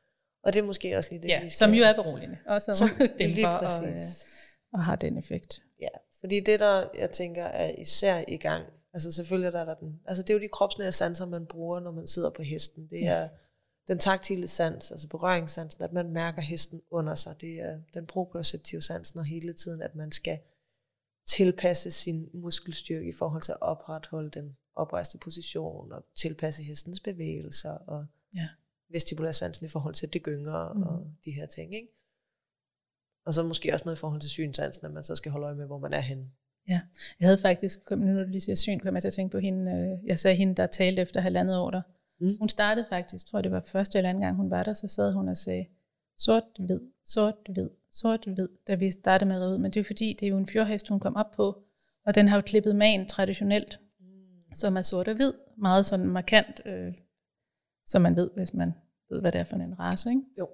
A: Og det er måske også lige det,
B: ja, vi skal... som jo er beroligende, og som, som dæmper og, øh, og har den effekt.
A: Ja, fordi det der, jeg tænker, er især i gang, altså selvfølgelig der er der den, altså det er jo de kropsnære sanser, man bruger, når man sidder på hesten. Det er den taktile sans, altså berøringssansen, at man mærker hesten under sig. Det er den proprioceptive sans, når hele tiden, at man skal tilpasse sin muskelstyrke i forhold til at opretholde den oprejste position, og tilpasse hestens bevægelser, og ja. Vestibulær sansen i forhold til, det gynger, mm. og de her ting. Ikke? Og så måske også noget i forhold til synsansen, at man så skal holde øje med, hvor man er henne.
B: Ja, jeg havde faktisk, nu når du lige siger syn, kom jeg til at tænke på hende, øh, jeg sagde hende, der talte efter halvandet år, der Mm. Hun startede faktisk, tror jeg det var første eller anden gang hun var der, så sad hun og sagde, sort-hvid, sort-hvid, sort-hvid, da vi startede med at ud. Men det er fordi, det er jo en fjordhest, hun kom op på, og den har jo klippet man traditionelt, mm. som er sort og hvid, meget sådan markant, øh, som man ved, hvis man ved, hvad det er for en race, ikke?
A: Jo.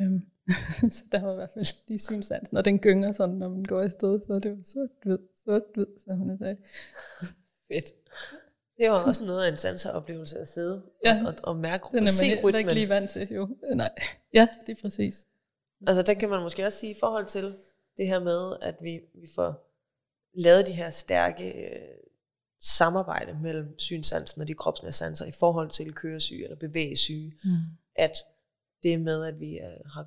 B: Øhm, så der var i hvert fald lige synsansen, når den gynger sådan, når man går afsted, så det var sort-hvid, sort-hvid, så hun sagde.
A: Fedt. Det var også noget af en sanseoplevelse at sidde ja. og, og, mærke
B: Den er se man ikke lige vant til, jo. Nej. Ja, det er præcis.
A: Altså der kan man måske også sige i forhold til det her med, at vi, vi får lavet de her stærke øh, samarbejde mellem synsansen og de sanser i forhold til køresyge eller bevægesyge, mm. at det med, at vi øh, har,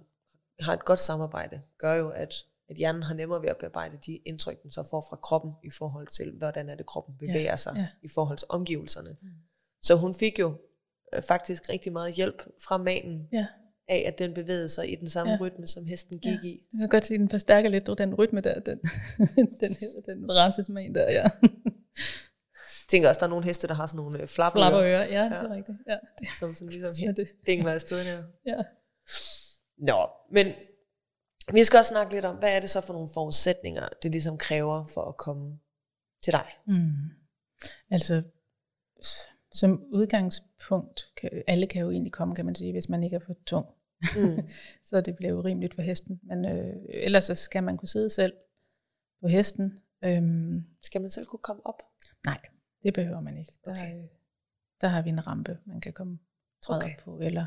A: har et godt samarbejde, gør jo, at at hjernen har nemmere ved at bearbejde de indtryk, den så får fra kroppen i forhold til, hvordan er det kroppen bevæger ja, sig ja. i forhold til omgivelserne. Mm. Så hun fik jo øh, faktisk rigtig meget hjælp fra manen, ja. af at den bevægede sig i den samme ja. rytme, som hesten gik ja. i.
B: Jeg kan godt se, at den forstærker lidt den rytme der, den, den, den racesman der, ja.
A: Tænker også, der er nogle heste, der har sådan nogle øh, flapperører.
B: Flapperører, ja, ja, det er rigtigt. Ja.
A: Som sådan ligesom det. dingler afsted
B: her. Ja.
A: Nå, men vi skal også snakke lidt om, hvad er det så for nogle forudsætninger, det ligesom kræver for at komme til dig?
B: Mm. Altså, som udgangspunkt, kan, alle kan jo egentlig komme, kan man sige, hvis man ikke er for tung. Mm. så det bliver jo rimeligt for hesten. Men øh, ellers så skal man kunne sidde selv på hesten. Øhm,
A: skal man selv kunne komme op?
B: Nej, det behøver man ikke. Der, okay. der har vi en rampe, man kan komme træde okay. på, eller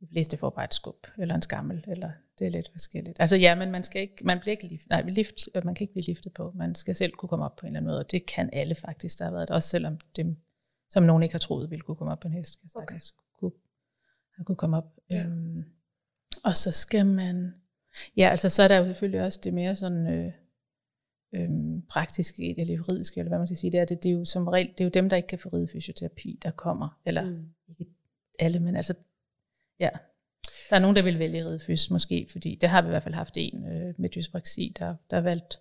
B: de fleste får bare et skub, eller en skammel, eller det er lidt forskelligt. Altså ja, men man skal ikke, man bliver ikke lift, nej, lift, man kan ikke blive liftet på. Man skal selv kunne komme op på en eller anden måde, og det kan alle faktisk, der har været det. Også selvom dem, som nogen ikke har troet, ville kunne komme op på en hest, kan okay. kunne, have kunne komme op. Ja. Øhm, og så skal man, ja, altså så er der jo selvfølgelig også det mere sådan, øh, øhm, praktiske eller juridiske, eller hvad man skal sige, det er, det, det er jo som regel, det er jo dem, der ikke kan få ridefysioterapi, der kommer, eller mm. ikke alle, men altså Ja. Der er nogen, der vil vælge ridefys måske, fordi det har vi i hvert fald haft en øh, med dyspraksi, der, der valgt,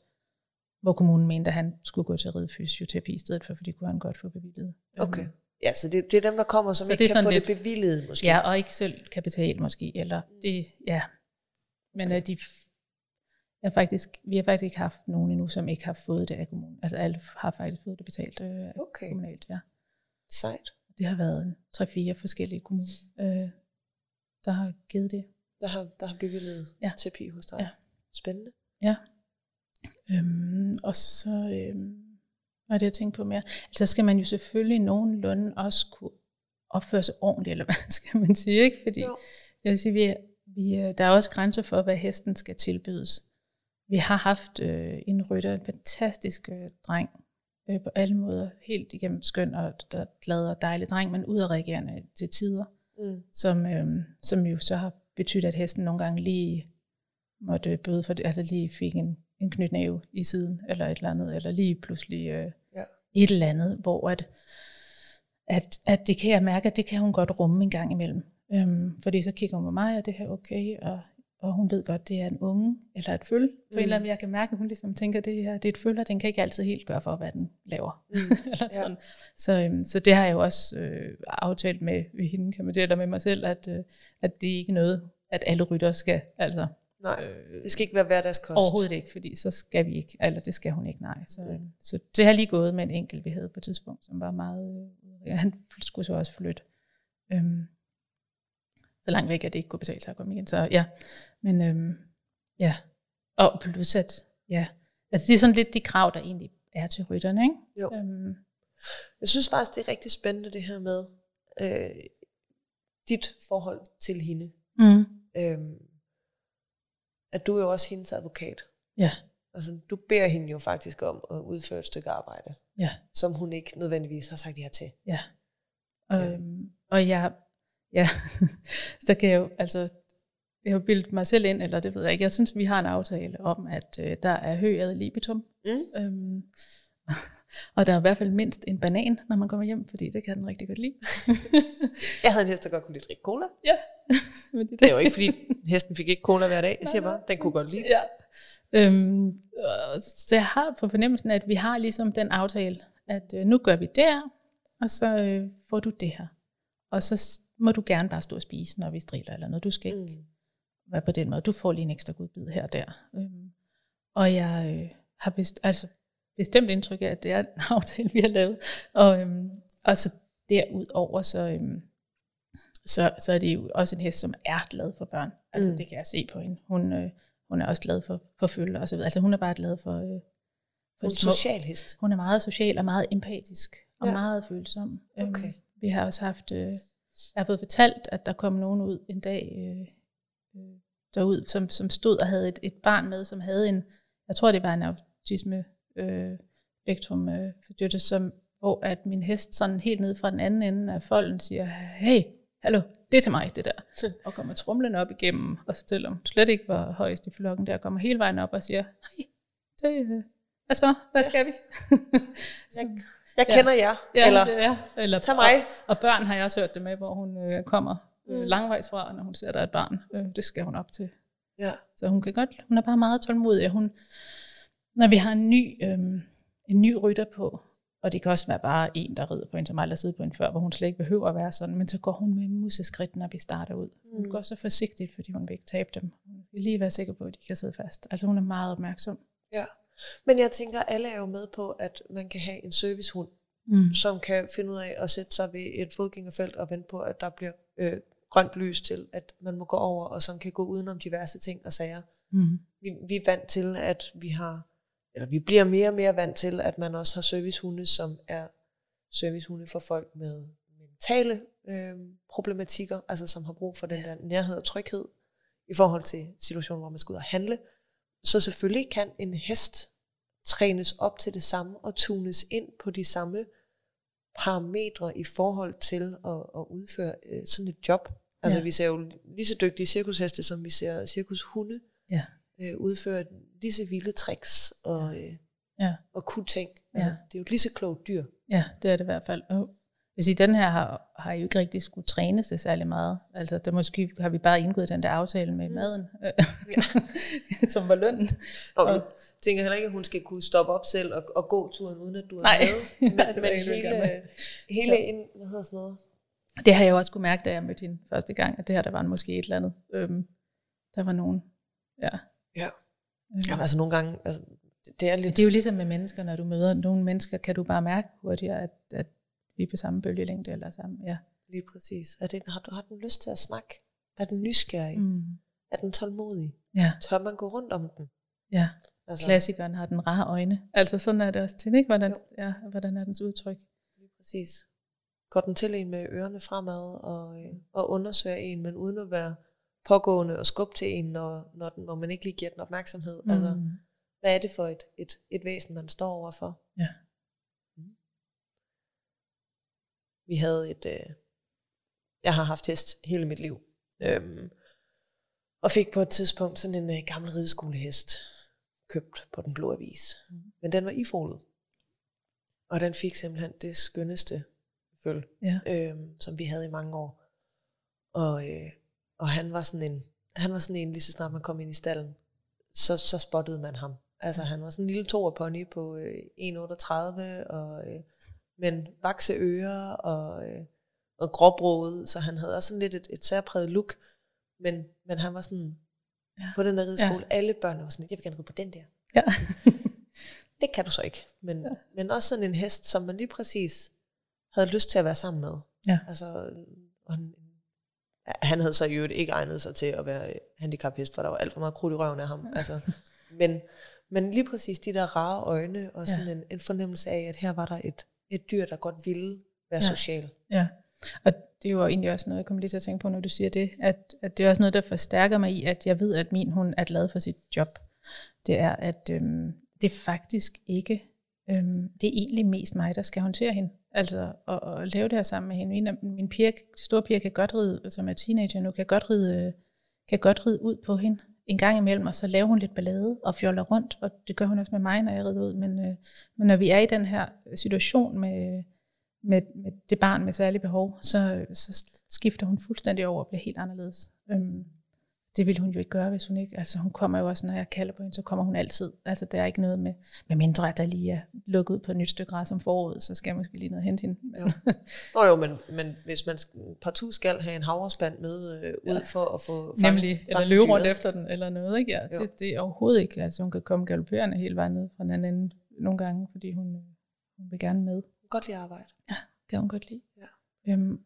B: hvor kommunen mente, at han skulle gå til ridefysioterapi i stedet for, fordi kunne han godt få bevillet.
A: Okay. Ja, så det, det er dem, der kommer, som så ikke det kan få lidt, det bevillet måske.
B: Ja, og ikke selv kapital måske, eller det, ja. Men okay. Øh, de, jeg faktisk, vi har faktisk ikke haft nogen endnu, som ikke har fået det af kommunen. Altså alle har faktisk fået det betalt øh, okay. kommunalt, ja.
A: Sejt.
B: Det har været tre-fire forskellige kommuner, øh, der har givet det.
A: Der har, der har bevillet ja. terapi hos dig. Ja. Spændende.
B: Ja. Øhm, og så, øhm, Og det jeg tænkt på mere. Altså skal man jo selvfølgelig nogenlunde også kunne opføre sig ordentligt, eller hvad skal man sige, ikke? Fordi jo. jeg vil sige, vi, vi, der er også grænser for, hvad hesten skal tilbydes. Vi har haft øh, en rytter, en fantastisk øh, dreng, øh, på alle måder, helt igennem skøn og der, glad og dejlig dreng, men udadreagerende til tider, mm. som, øh, som jo så har betydet, at hesten nogle gange lige måtte bøde for det, altså lige fik en, en knytnæve i siden, eller et eller andet, eller lige pludselig øh, ja. et eller andet, hvor at, at, at det kan jeg mærke, at det kan hun godt rumme en gang imellem. Øhm, fordi så kigger hun på mig, og det her okay, og, og hun ved godt, det er en unge, eller et føl. På mm. en eller anden jeg kan mærke, at hun ligesom tænker, at det her det er et føl, og den kan ikke altid helt gøre for, hvad den laver. Mm. eller ja. sådan. Så, øhm, så det har jeg jo også øh, aftalt med, med hende, kan man det, eller med mig selv, at, øh, at det er ikke noget, at alle rytter skal, altså
A: Nej, øh, det skal ikke være hverdagskost.
B: Overhovedet ikke, fordi så skal vi ikke, eller det skal hun ikke, nej. Så, mm. så det har lige gået med en enkelt, vi havde på et tidspunkt, som var meget, øh, han skulle så også flytte. Øhm, så langt væk, at det ikke kunne betale sig at komme igen. Så ja, men øhm, ja, og plus at, ja, altså det er sådan lidt de krav, der egentlig er til rytterne, ikke?
A: Jo. Øhm. Jeg synes faktisk, det er rigtig spændende det her med øh, dit forhold til hende. Mm. Øhm, at du er jo også hendes advokat.
B: Ja.
A: Altså, du beder hende jo faktisk om at udføre et stykke arbejde,
B: ja.
A: som hun ikke nødvendigvis har sagt ja til.
B: Ja. Øhm, og jeg, ja, så kan jeg jo, altså, jeg har bildet mig selv ind, eller det ved jeg ikke, jeg synes, vi har en aftale om, at øh, der er hø ad libitum. Mm. Øhm, og der er i hvert fald mindst en banan, når man kommer hjem, fordi det kan den rigtig godt lide.
A: jeg havde en hest, der godt kunne lide at drikke cola.
B: Ja.
A: Men det, det er jo ikke, fordi hesten fik ikke cola hver dag. Jeg siger bare, den kunne godt lide.
B: Ja. Øhm, så jeg har på fornemmelsen, at vi har ligesom den aftale, at øh, nu gør vi det her, og så øh, får du det her. Og så må du gerne bare stå og spise, når vi striler eller noget. Du skal ikke mm. være på den måde. Du får lige en ekstra godbid her og der. Øhm, og jeg øh, har best, altså, bestemt indtryk af, at det er en aftale, vi har lavet. Og, øhm, og så derudover, så, øhm, så, så er det jo også en hest, som er glad for børn. Altså mm. det kan jeg se på hende. Hun, øh, hun er også glad for, for følge og så videre. Altså hun er bare glad for... Øh,
A: for hun er social hest.
B: Hun er meget social og meget empatisk og ja. meget følsom. Øhm, okay. Øhm, vi har også haft... Øh, jeg har fået fortalt, at der kom nogen ud en dag øh, øh, derud, som, som stod og havde et, et barn med, som havde en, jeg tror det var en autisme øh, spektrum øh, for som, hvor at min hest sådan helt ned fra den anden ende af folden siger, hey, hallo, det er til mig, det der. Og kommer trumlen op igennem, og selvom slet ikke var højst i flokken der, kommer hele vejen op og siger, hej, det, øh, hvad så, hvad skal vi?
A: så, jeg, jeg kender ja. jer,
B: ja,
A: eller,
B: ja, eller
A: tag mig.
B: Og, og børn har jeg også hørt det med, hvor hun øh, kommer øh, mm. langvejs fra, når hun ser, der er et barn. Øh, det skal hun op til.
A: Ja.
B: Så hun kan godt, hun er bare meget tålmodig. Hun, når vi har en ny, øhm, en ny rytter på, og det kan også være bare en, der rider på en, som aldrig har siddet på en før, hvor hun slet ikke behøver at være sådan, men så går hun med museskridt, når vi starter ud. Hun mm. går så forsigtigt, fordi hun vil ikke tabe dem. Hun vil lige være sikker på, at de kan sidde fast. Altså hun er meget opmærksom.
A: Ja, men jeg tænker, alle er jo med på, at man kan have en servicehund, mm. som kan finde ud af at sætte sig ved et fodgængerfelt og vente på, at der bliver øh, grønt lys til, at man må gå over, og som kan gå udenom diverse ting og sager. Mm. Vi, vi er vant til, at vi har eller vi bliver mere og mere vant til, at man også har servicehunde, som er servicehunde for folk med mentale øh, problematikker, altså som har brug for den der nærhed og tryghed i forhold til situationer, hvor man skal ud og handle. Så selvfølgelig kan en hest trænes op til det samme og tunes ind på de samme parametre i forhold til at, at udføre øh, sådan et job. Altså ja. vi ser jo lige så dygtige cirkusheste, som vi ser cirkushunde
B: ja.
A: øh, udføre lige så vilde tricks og, øh,
B: ja.
A: og kunne ting. Ja. Det er jo et lige så klogt dyr.
B: Ja, det er det i hvert fald. Og hvis i den her har, har I jo ikke rigtig skulle trænes det særlig meget. Altså, der måske har vi bare indgået den der aftale med mm. maden, ja. som var lønnen.
A: Og, og tænker heller ikke, at hun skal kunne stoppe op selv og, og gå turen, uden at du er
B: Nej.
A: med. Men, ja, men hele, hele ja. ind, hvad hedder sådan noget?
B: Det har jeg jo også kunne mærke, da jeg mødte hende første gang, at det her, der var måske et eller andet. Øhm, der var nogen, ja,
A: Ja. Mm. Jamen, altså nogle gange, altså, det er lidt...
B: Det er jo ligesom med mennesker, når du møder nogle mennesker, kan du bare mærke hurtigere, at, at vi er på samme bølgelængde eller sammen. Ja.
A: Lige præcis. Er det, har, du, har den lyst til at snakke? Er den nysgerrig? Mm. Er den tålmodig?
B: Ja.
A: Tør man gå rundt om den?
B: Ja. Altså, Klassikeren har den rare øjne. Altså sådan er det også til, ikke? Hvordan, ja, hvordan er dens udtryk?
A: Præcis. Går den til en med ørerne fremad og, øh, og undersøger en, men uden at være pågående og skubbe til en, når, når, den, når man ikke lige giver den opmærksomhed. Mm. Altså, hvad er det for et, et, et væsen, man står overfor?
B: Ja.
A: Mm. Vi havde et... Øh, jeg har haft hest hele mit liv. Øhm, og fik på et tidspunkt sådan en øh, gammel rideskolehest købt på den blå avis. Mm. Men den var ifolet. Og den fik simpelthen det skønneste føl,
B: ja.
A: øhm, som vi havde i mange år. Og, øh, og han var sådan en, han var sådan en, lige så snart man kom ind i stallen, så, så spottede man ham. Altså han var sådan en lille toerpony på øh, 1,38 og øh, men vakse ører og, øh, og gråbroget, så han havde også sådan lidt et, et særpræget look. Men, men han var sådan, ja. på den der rideskole, ja. alle børn var sådan, jeg vil gerne ride på den der.
B: Ja.
A: det kan du så ikke. Men, ja. men også sådan en hest, som man lige præcis havde lyst til at være sammen med.
B: Ja.
A: Altså, og han, han havde så i øvrigt ikke egnet sig til at være handicaphest, for der var alt for meget krudt i røven af ham. Altså, men, men lige præcis de der rare øjne, og sådan ja. en, en fornemmelse af, at her var der et, et dyr, der godt ville være ja. social.
B: Ja, og det er jo egentlig også noget, jeg kommer lige til at tænke på, når du siger det, at, at det er også noget, der forstærker mig i, at jeg ved, at min hund er glad for sit job. Det er, at øhm, det er faktisk ikke, øhm, det er egentlig mest mig, der skal håndtere hende. Altså at, at lave det her sammen med hende. Min, min piger, store piger kan godt ride, som er teenager nu, kan godt ride, kan godt ride ud på hende en gang imellem, og så laver hun lidt ballade og fjoller rundt, og det gør hun også med mig, når jeg rider ud. Men, øh, men når vi er i den her situation med, med, med det barn med særlige behov, så, så skifter hun fuldstændig over og bliver helt anderledes. Øhm, det ville hun jo ikke gøre, hvis hun ikke, altså hun kommer jo også, når jeg kalder på hende, så kommer hun altid. Altså der er ikke noget med, med mindre at der lige er lukket ud på et nyt stykke græs om foråret, så skal jeg måske lige ned og hente hende.
A: Jo. Nå jo, men, men hvis man partout skal have en havrespand med øh, ud ja. for at få
B: fange, Nemlig, fange eller løbe rundt efter den, eller noget, ikke? Ja, det, det, er overhovedet ikke, altså hun kan komme galopperende hele vejen ned fra den anden ende nogle gange, fordi hun, øh, hun vil gerne med.
A: Godt lide arbejde.
B: Ja, kan hun godt lide.
A: Ja.
B: Øhm,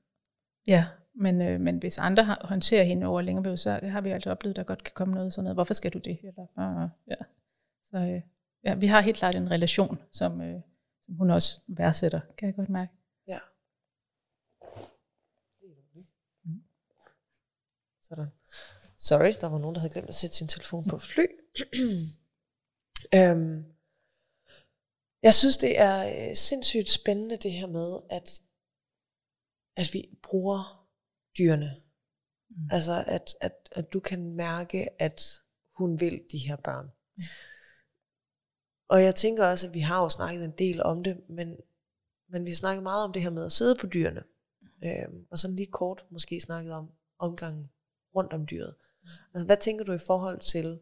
B: ja, men, øh, men hvis andre har, håndterer hende over længere periode, så har vi altså oplevet, at der godt kan komme noget sådan noget. Hvorfor skal du det? Eller, øh, ja. Så øh, ja, vi har helt klart en relation, som, øh, som hun også værdsætter, kan jeg godt mærke.
A: Ja. Mm. Sådan. Sorry, der var nogen, der havde glemt at sætte sin telefon på fly. øhm, jeg synes, det er øh, sindssygt spændende det her med, at, at vi bruger dyrene. Mm. Altså, at, at, at du kan mærke, at hun vil de her børn. Mm. Og jeg tænker også, at vi har jo snakket en del om det, men, men vi har snakket meget om det her med at sidde på dyrene. Mm. Øhm, og sådan lige kort måske snakket om omgangen rundt om dyret. Mm. Altså, hvad tænker du i forhold til,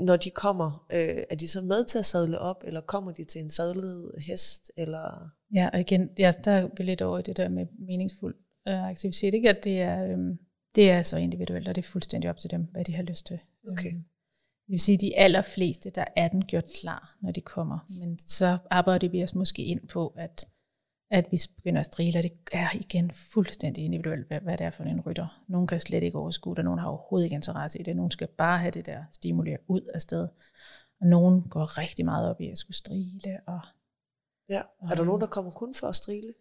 A: når de kommer, øh, er de så med til at sadle op, eller kommer de til en sadlet hest? Eller?
B: Ja, og igen, ja, der er vi lidt over i det der med meningsfuld øh, aktivitet, ikke? at det er, øh, det er så individuelt, og det er fuldstændig op til dem, hvad de har lyst til.
A: Okay. Øh,
B: det vil sige, at de allerfleste, der er den gjort klar, når de kommer. Men så arbejder vi os måske ind på, at, at vi begynder at strile, og det er igen fuldstændig individuelt, hvad, hvad det er for en rytter. Nogle kan slet ikke overskue det, og nogle har overhovedet ikke interesse i det. Nogle skal bare have det der stimulere ud af sted. Og nogen går rigtig meget op i at skulle strile. Og,
A: ja. Er der nogen, der kommer kun for at strile?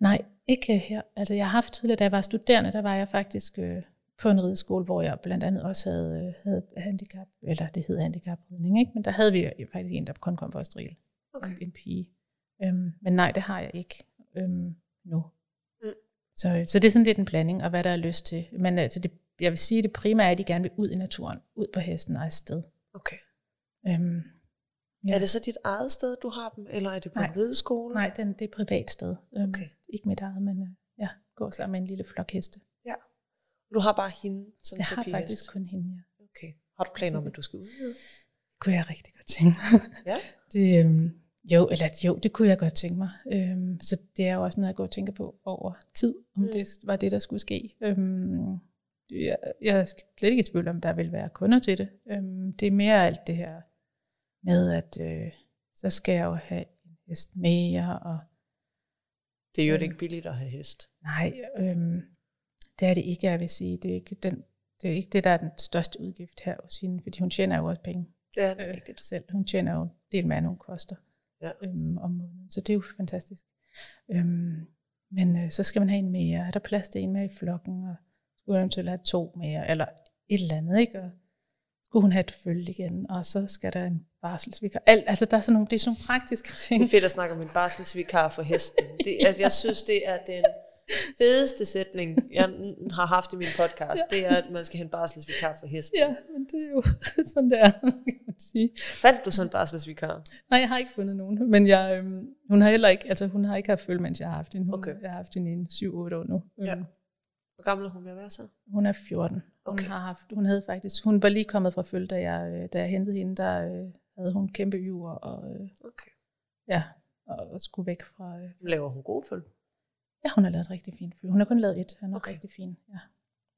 B: Nej, ikke her. Altså jeg har haft tidligere, da jeg var studerende, der var jeg faktisk øh, på en rideskole, hvor jeg blandt andet også havde, øh, havde handicap, eller det hed handicapridning, ikke? men der havde vi faktisk en, der kun kom for at strile.
A: Okay.
B: En pige. Øhm, men nej, det har jeg ikke øhm, nu. Mm. Så, så det er sådan lidt en blanding, og hvad der er lyst til. Men altså det, jeg vil sige, det primære er, at de gerne vil ud i naturen, ud på hesten og afsted.
A: Okay.
B: Øhm,
A: ja. Er det så dit eget sted, du har dem, eller er det på nej. en rideskole?
B: Nej, den, det er et privat sted.
A: Øhm, okay
B: ikke mit eget, men øh, ja, går sammen med en lille flok heste.
A: Ja. Du har bare hende som
B: Jeg har faktisk kun hende, ja.
A: Okay. Har du planer om, at du skal udvide?
B: Det kunne jeg rigtig godt tænke mig.
A: Ja?
B: det, øhm, jo, eller jo, det kunne jeg godt tænke mig. Øhm, så det er jo også noget, jeg går og tænker på over tid, om mm. det var det, der skulle ske. Øhm, jeg, jeg er slet ikke i tvivl om, der vil være kunder til det. Øhm, det er mere alt det her med, at øh, så skal jeg jo have en hest mere, og
A: det er jo øh, ikke billigt at have hest.
B: Nej, øhm, det er det ikke, jeg vil sige. Det er ikke, den, det er ikke det, der er den største udgift her hos hende, fordi hun tjener jo også penge.
A: Ja, det er
B: øh,
A: rigtigt.
B: selv. Hun tjener jo en del mere, end hun koster
A: Ja.
B: øhm, om måneden. Så det er jo fantastisk. Øhm, men øh, så skal man have en mere. Er der plads til en mere i flokken? Og skulle eventuelt have to mere? Eller et eller andet, ikke? Og skulle hun have et følge igen? Og så skal der en barselsvikar. Alt, altså der er sådan nogle, det er sådan nogle praktiske ting.
A: Det er fedt at snakke om en barselsvikar for hesten. Det er, jeg synes, det er den fedeste sætning, jeg har haft i min podcast. Det er, at man skal have en barselsvikar for hesten.
B: Ja, men det er jo sådan, det er, kan man sige.
A: Fandt du sådan en barselsvikar?
B: Nej, jeg har ikke fundet nogen, men jeg, øhm, hun har heller ikke, altså hun har ikke haft følge, mens jeg har haft hende. Hun,
A: Okay.
B: Jeg har haft hende i en 7-8 år nu.
A: Ja.
B: Øhm,
A: Hvor gammel er hun ved at være så?
B: Hun er 14.
A: Okay.
B: Hun har haft, hun havde faktisk, hun var lige kommet fra følge, da jeg, øh, da jeg hentede hende, der øh, havde hun kæmpe yver og, øh,
A: Okay.
B: ja, og, og skulle væk fra, øh,
A: Laver hun gode følge?
B: ja, hun har lavet et rigtig fint følge. Hun har kun lavet et, han er
A: Okay.
B: rigtig fin, ja.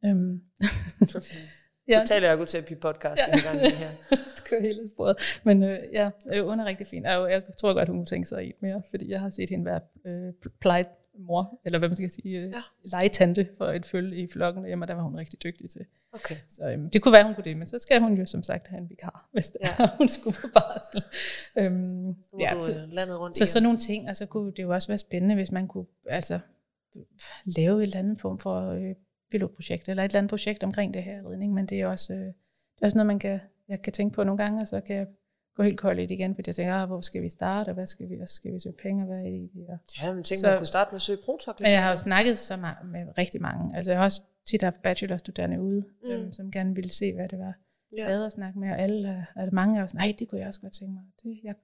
B: Øhm,
A: ja. Total ergoterapi podcast, ja. i gang med her.
B: det kører hele sporet. Men øh, ja, øh, hun er rigtig fin. Og jeg tror godt, hun kunne tænke sig i mere, fordi jeg har set hende være øh, plejet mor, eller hvad man skal sige, øh,
A: Ja.
B: legetante for et følge i flokken hjemme, og der var hun rigtig dygtig til.
A: Okay.
B: Så øhm, det kunne være, hun kunne det, men så skal hun jo som sagt have en vikar, hvis det
A: Ja.
B: er, hun skulle på barsel. Øhm,
A: Så ja, du øh, landet rundt
B: så
A: igen.
B: sådan nogle ting, og så kunne det jo også være spændende, hvis man kunne altså, lave et eller andet form for øh, pilotprojekt, eller et eller andet projekt omkring det her redning, men det er også, øh, det er også noget, man kan, jeg kan tænke på nogle gange, og så kan jeg gå helt kold i det igen, fordi jeg tænker, ah, hvor skal vi starte, og hvad skal vi, og skal vi søge penge, og hvad er det, vi og
A: Ja, men tænk,
B: Så-
A: man kunne starte med at søge protok.
B: men jeg har jo snakket så meget med rigtig mange. Altså jeg har også tit haft bachelorstuderende ude,
A: Mm.
B: øhm, som gerne ville se, hvad det var,
A: Ja.
B: ja. at snakke med. Og alle, er- altså mange er jo sådan, nej, det kunne jeg også godt tænke mig. Det, jeg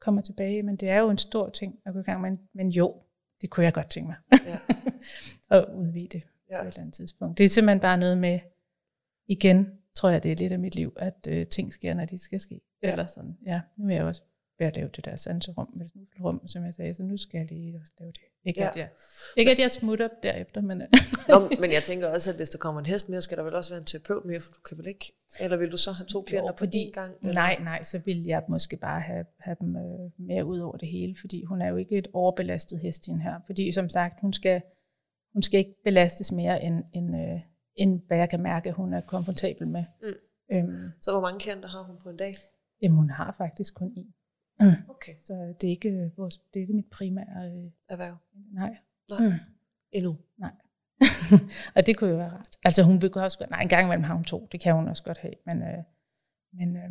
B: kommer tilbage, men det er jo en stor ting at gå i gang med. Men jo, det kunne jeg godt tænke mig.
A: Ja.
B: at udvide det
A: ja.
B: på et eller andet tidspunkt. Det er simpelthen bare noget med, igen, tror jeg, det er lidt af mit liv, at øh, ting sker, når de skal ske.
A: Ja.
B: Eller sådan, ja, nu er jeg også ved at lave det der sanserum, med rum, som jeg sagde, så nu skal jeg lige også lave det. Ikke,
A: Ja.
B: at, jeg, ikke at jeg smutter derefter, men øh,
A: Nå, men jeg tænker også, at hvis der kommer en hest mere, skal der vel også være en terapeut mere, for du kan vel ikke? Eller vil du så have to klienter på
B: fordi-
A: din gang? Eller?
B: nej, nej, så vil jeg måske bare have, have dem øh, mere ud over det hele, fordi hun er jo ikke et overbelastet hest hende her. Fordi som sagt, hun skal, hun skal ikke belastes mere, end, end, øh, end hvad jeg kan mærke, hun er komfortabel med.
A: Mm.
B: Øhm,
A: Så hvor mange klienter har hun på en dag?
B: Jamen, hun har faktisk kun én.
A: Okay.
B: Så det er ikke, øh, vores, det er ikke mit primære... Øh,
A: Erhverv.
B: nej.
A: Nej.
B: Mm.
A: Endnu.
B: og det kunne jo være rart. Altså hun vil også godt, nej en gang imellem har hun to, det kan hun også godt have, men, øh, men øh,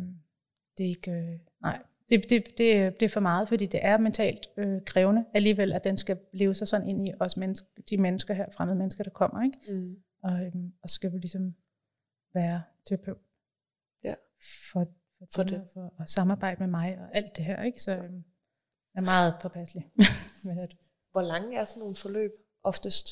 B: det er ikke, øh, nej, det, det, det, det er for meget, fordi det er mentalt øh, krævende alligevel, at den skal leve sig sådan ind i os mennesker, de mennesker her, fremmede mennesker, der kommer, ikke?
A: Mm.
B: Og, øh, og så skal vi ligesom være terapeut.
A: Ja.
B: For, for,
A: For det.
B: og For at samarbejde med mig og alt det her, ikke? Så øh, jeg er meget påpasselig med det.
A: Hvor lange er sådan nogle forløb oftest?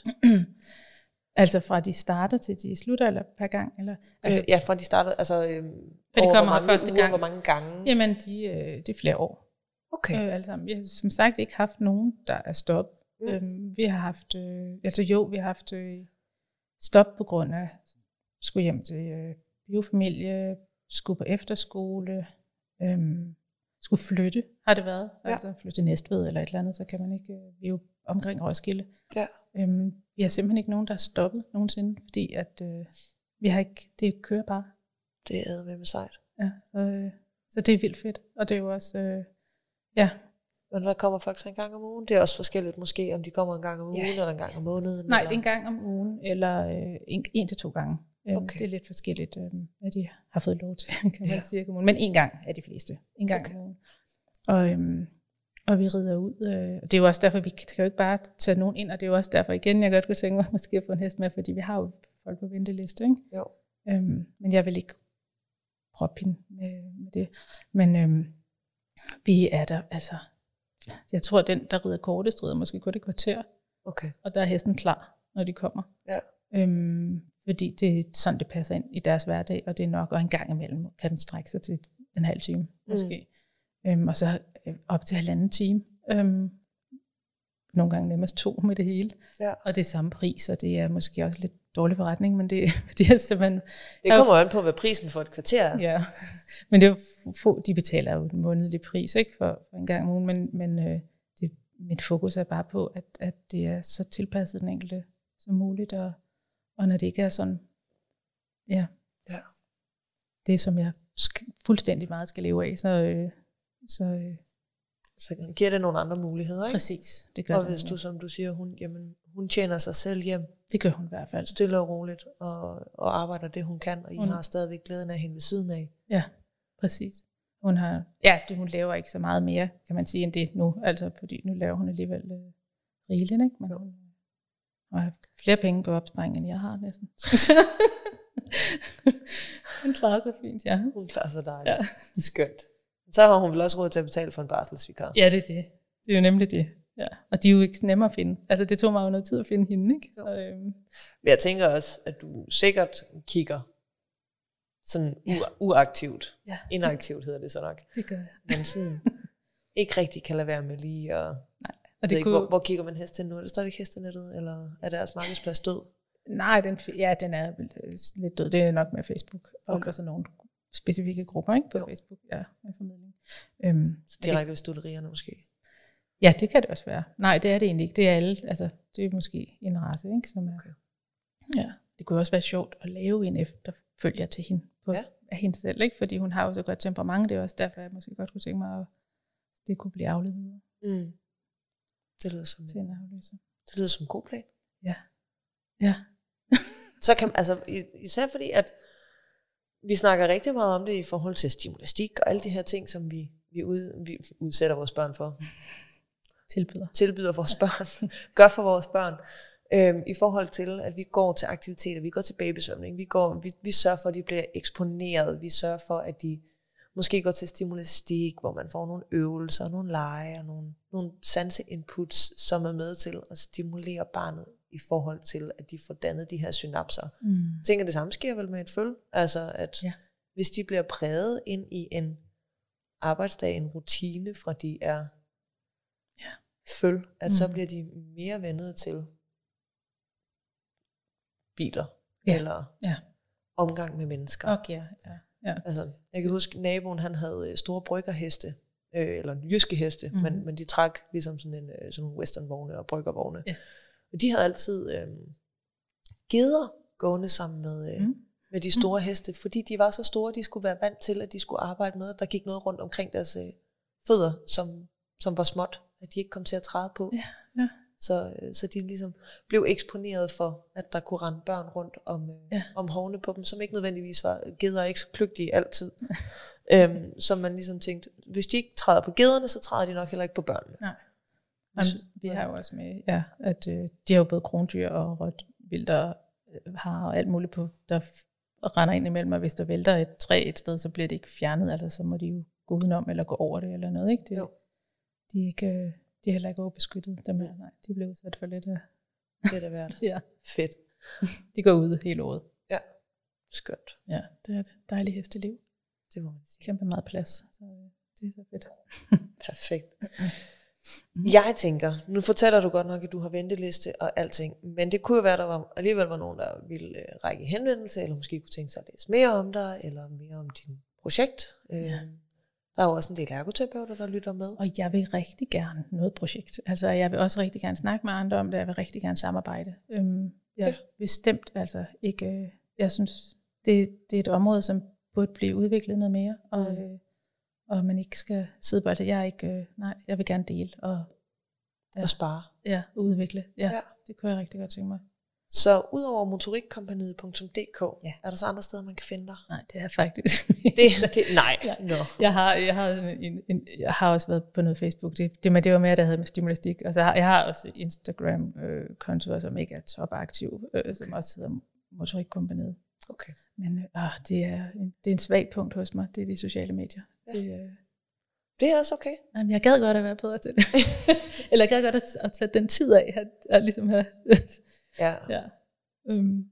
B: altså fra de starter til de slutter, eller per gang? Eller, altså,
A: Altså, øh, ja, fra de startede, altså øhm,
B: de
A: over
B: kommer
A: hvor mange
B: første
A: uger,
B: gang.
A: hvor mange gange?
B: Jamen, de, øh, det er flere år.
A: Okay.
B: Øh, sammen. Vi har som sagt ikke haft nogen, der er stoppet.
A: Mm.
B: Øhm, vi har haft, øh, altså jo, vi har haft øh, stop på grund af, skulle hjem til øh, biofamilie, skulle på efterskole, øhm, skulle flytte, har det været.
A: Ja.
B: Altså flytte til Næstved eller et eller andet, så kan man ikke, øh, vi er jo omkring Roskilde.
A: Ja.
B: Øhm, vi har simpelthen ikke nogen, der er stoppet nogensinde, fordi at øh, vi har ikke, det kører bare.
A: Det er med sejt.
B: Ja, øh, så det er vildt fedt. Og det er jo også, øh, ja,
A: Men hvad kommer folk så en gang om ugen? Det er også forskelligt måske, om de kommer en gang om ugen,
B: Ja.
A: eller en gang om måneden.
B: nej,
A: eller...
B: en gang om ugen, eller øh, en, en til to gange. Øhm,
A: Okay.
B: Det er lidt forskelligt, øh, hvad de har fået lov til, kan man
A: Ja.
B: sige, kommunen. Men en gang er de fleste. En gang
A: Okay.
B: Og, øhm, og vi rider ud. Øh, og det er jo også derfor, vi kan jo ikke bare tage nogen ind, og det er jo også derfor igen, jeg godt kunne tænke mig måske at få en hest med, fordi vi har jo folk på venteliste, ikke?
A: Jo.
B: Øhm, men jeg vil ikke proppe hende med, med det. Men øhm, vi er der, altså, jeg tror, den, der rider kortest, rider måske kun et kvarter,
A: Okay.
B: og der er hesten klar, når de kommer.
A: Ja.
B: Øhm, fordi det er sådan, det passer ind i deres hverdag, og det er nok, og en gang imellem kan den strække sig til en halv time, måske. Mm. Øhm, og så øh, op til halvanden time. Øhm, nogle gange nemmest to med det hele.
A: Ja.
B: Og det er samme pris, og det er måske også lidt dårlig forretning, men det, det er simpelthen
A: Det kommer jo an på, hvad prisen for et kvarter er.
B: Ja, men det er få, de betaler jo en månedlig pris ikke, for, for en gang om ugen, men, men øh, det, mit fokus er bare på, at, at det er så tilpasset den enkelte som muligt, og, og når det ikke er sådan, ja,
A: Ja.
B: det som jeg fuldstændig meget skal leve af, så, øh, så øh,
A: Så giver det nogle andre muligheder, ikke?
B: præcis, det gør
A: Og
B: det.
A: hvis du, som du siger, hun, jamen, hun tjener sig selv hjem,
B: Det gør hun i hvert fald.
A: stille og roligt, og, og arbejder det, hun kan, og I
B: Hun-
A: har stadigvæk glæden af hende ved siden af.
B: Ja, præcis. Hun har, ja, det, hun laver ikke så meget mere, kan man sige, end det nu. Altså, fordi nu laver hun alligevel øh, rigeligt, ikke? Men
A: Jo.
B: Øh, har flere penge på opsparing, end jeg har næsten. hun klarer sig fint, ja.
A: Hun klarer sig dejligt.
B: Ja.
A: Skønt. Så har hun vel også råd til at betale for en barselsvikar.
B: Ja, det er det. Det er jo nemlig det. Ja. Og de er jo ikke nemme at finde. Altså, det tog mig jo noget tid at finde hende, ikke? Så, øhm,
A: Men jeg tænker også, at du sikkert kigger sådan
B: Ja.
A: uaktivt.
B: ja,
A: Inaktivt hedder det så nok.
B: det gør jeg.
A: Men sådan ikke rigtig kan lade være med lige at...
B: Og
A: Det ikke,
B: kunne,
A: hvor, hvor kigger man hest til nu? Er det stadigvæk hestenettet, eller er deres markedsplads død?
B: Nej, den, ja, den er øh, lidt død. Det er nok med Facebook. Og,
A: Okay.
B: sådan nogle specifikke grupper ikke, på
A: Jo.
B: Facebook. Ja, med formidling. Øhm, det,
A: Direkte ved studerierne måske.
B: ja, det kan det også være. Nej, det er det egentlig ikke. Det er alle. Altså, det er måske en race, ikke, som er...
A: Okay.
B: Ja, det kunne også være sjovt at lave en efterfølger til hende. På,
A: Ja.
B: Af hende selv, ikke? Fordi hun har jo så godt temperament. Det er også derfor, jeg måske godt kunne tænke mig, at det kunne blive afledt
A: Mm. Det lyder som,
B: til en afløser.
A: det lyder som en god plan.
B: Ja. Ja.
A: Så kan altså især fordi, at vi snakker rigtig meget om det i forhold til stimulastik og alle de her ting, som vi, vi, ud, vi udsætter vores børn for,
B: Tilbyder.
A: tilbyder vores børn, gør for vores børn, øhm, i forhold til, at vi går til aktiviteter, vi går til babysvømning, vi, går, vi, vi sørger for, at de bliver eksponeret, vi sørger for, at de måske går til stimulastik, hvor man får nogle øvelser, nogle lege og nogle, nogle sanseinputs, som er med til at stimulere barnet i forhold til, at de får dannet de her synapser.
B: Mm.
A: Jeg tænker, det samme sker vel med et føl. Altså, at
B: Ja.
A: hvis de bliver præget ind i en arbejdsdag, en rutine, fra de er
B: Ja.
A: føl, at så
B: Mm.
A: bliver de mere vendet til biler,
B: Ja.
A: eller
B: Ja.
A: omgang med mennesker.
B: Okay, ja. Ja.
A: Altså, jeg kan huske, naboen han havde øh, store bryggerheste, øh, eller jyske heste,
B: Mhm.
A: men, men de trak ligesom sådan, en, øh, sådan nogle westernvogne og bryggervogne.
B: Ja.
A: Og de havde altid øh, geder gående sammen med, øh,
B: Mm.
A: med de store heste, fordi de var så store, de skulle være vant til, at de skulle arbejde med, at der gik noget rundt omkring deres øh, fødder, som, som var småt, at de ikke kom til at træde på.
B: Ja.
A: Så, øh, så de ligesom blev eksponeret for, at der kunne rende børn rundt om, øh,
B: Ja.
A: om hovene på dem, som ikke nødvendigvis var geder, ikke så kløgtige altid. øhm, så man ligesom tænkte, hvis de ikke træder på gederne, så træder de nok heller ikke på børnene.
B: Nej. Jamen, vi har jo også med, ja, at øh, de har jo både krondyr og rødt vildt og øh, har og alt muligt på, der render ind imellem, og hvis der vælter et træ et sted, så bliver det ikke fjernet, altså så må de jo gå udenom eller gå over det eller noget, ikke? Det,
A: Jo.
B: De er, ikke, øh, de er heller ikke overbeskyttet, dem her, nej, de bliver udsat for lidt af,
A: Det er da værd.
B: ja,
A: Fedt.
B: de går ud hele året.
A: Ja. Skønt.
B: Ja, det er det. Dejligt hesteliv.
A: Det må man sige.
B: Kæmpe meget plads. Så øh, det er så fedt.
A: Perfekt. Jeg tænker, nu fortæller du godt nok, at du har venteliste og alting, men det kunne jo være, at der var, alligevel var nogen, der ville øh, række henvendelse, eller måske kunne tænke sig at læse mere om dig, eller mere om din projekt.
B: Ja.
A: Der er jo også en del ergoterapeuter, der lytter med.
B: Og jeg vil rigtig gerne noget projekt. Altså, jeg vil også rigtig gerne snakke med andre om det, jeg vil rigtig gerne samarbejde. Øhm, jeg
A: Ja.
B: bestemt altså ikke, øh, jeg synes, det, det er et område, som burde blive udviklet noget mere, og,
A: Mm.
B: øh, og man ikke skal sidde på det. Jeg er ikke, øh, nej, jeg vil gerne dele og Ja.
A: Og spare.
B: ja, udvikle. Ja,
A: Ja.
B: ja, det kunne jeg rigtig godt tænke mig.
A: Så udover motorikkompaniet.dk,
B: Ja.
A: er der så andre steder, man kan finde dig?
B: Nej, det er faktisk.
A: Det, det, nej,
B: Ja.
A: no.
B: Jeg har, jeg, har en, en, jeg har også været på noget Facebook, det, det, det var mere, der havde med stimulastik. Og så har, jeg har også Instagram-kontoer, øh, som ikke er topaktiv, øh, som også hedder Motorikkompaniet.
A: Okay.
B: Men øh, det, er en, det er en svag punkt hos mig, det er de sociale medier.
A: Ja.
B: Det, øh,
A: Det er også okay.
B: jamen, jeg gad godt at være bedre til det. Eller jeg gad godt at, at tage den tid af, at, at ligesom have,
A: Ja.
B: ja. Øhm,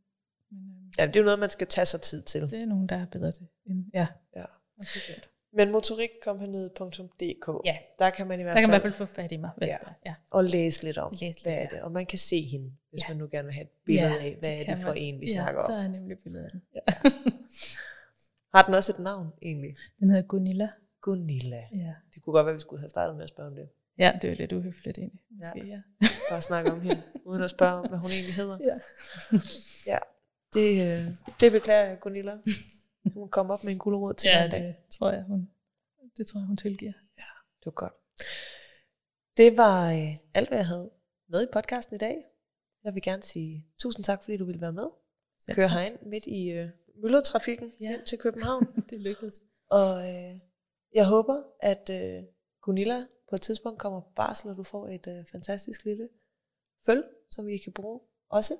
A: ja, det er jo noget, man skal tage sig tid til.
B: det er nogen, der er bedre til. End, ja.
A: Ja.
B: Godt.
A: Men motorikkompaniet.dk,
B: Ja.
A: der kan man i hvert
B: Der kan
A: fald
B: man i hvert fald få fat i mig.
A: Ja.
B: ja.
A: Og læse lidt om,
B: Læse lidt,
A: hvad er det. Og man kan se hende, hvis
B: Ja.
A: man nu gerne vil have et billede
B: Ja,
A: af, hvad
B: det
A: er det for
B: man.
A: en, vi
B: ja,
A: snakker om.
B: der er nemlig billeder af den. Ja.
A: Har den også et navn egentlig?
B: Den hedder Gunilla.
A: Gunilla.
B: Ja.
A: Det kunne godt være, vi skulle have startet med at spørge om det.
B: Ja, det er lidt uhøfligt egentlig. Måske, ja.
A: Bare snakke om hende, uden at spørge om, hvad hun egentlig hedder.
B: Ja.
A: ja. Det, øh, det beklager jeg, Gunilla. Hun komme op med en gulerod til
B: ja,
A: dig i dag.
B: det tror jeg, hun, det tror jeg, hun tilgiver.
A: Det var godt. Det var øh, alt, hvad jeg havde med i podcasten i dag. Jeg vil gerne sige tusind tak, fordi du ville være med.
B: Selv
A: Køre herind midt i øh, myldretrafikken
B: Ja.
A: ind til København.
B: det lykkedes.
A: Og øh, jeg håber, at øh, Gunilla på et tidspunkt kommer på barsel, og du får et øh, fantastisk lille føl, som vi kan bruge også.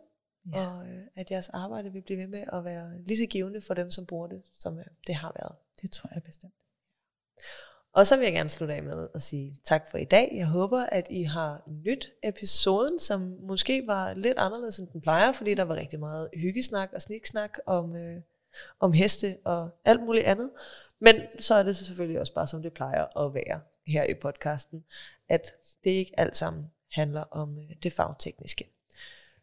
B: Ja.
A: Ja. Og øh, at jeres arbejde vil blive ved med at være lige så givende for dem, som bruger det, som øh, det har været.
B: Det tror jeg bestemt.
A: Og så vil jeg gerne slutte af med at sige tak for i dag. Jeg håber, at I har nyt episoden, som måske var lidt anderledes, end den plejer, fordi der var rigtig meget hyggesnak og sniksnak om, øh, om heste og alt muligt andet. Men så er det selvfølgelig også bare, som det plejer at være her i podcasten, at det ikke alt sammen handler om øh, det fagtekniske.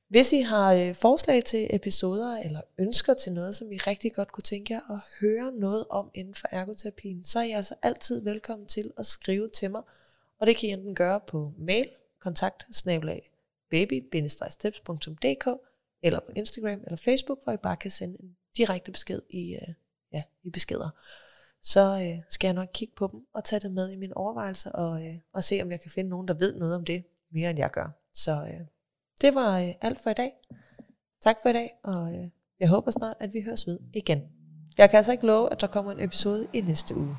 A: Hvis I har øh, forslag til episoder eller ønsker til noget, som I rigtig godt kunne tænke jer at høre noget om inden for ergoterapien, så er I altså altid velkommen til at skrive til mig. Og det kan I enten gøre på mail, kontakt baby eller på Instagram eller Facebook, hvor I bare kan sende en direkte besked i, øh, ja, i beskeder. Så øh, skal jeg nok kigge på dem og tage det med i mine overvejelser og, øh, og se, om jeg kan finde nogen, der ved noget om det mere end jeg gør. Så øh, det var øh, alt for i dag. Tak for i dag, og øh, jeg håber snart, at vi høres ved igen. Jeg kan altså ikke love, at der kommer en episode i næste uge.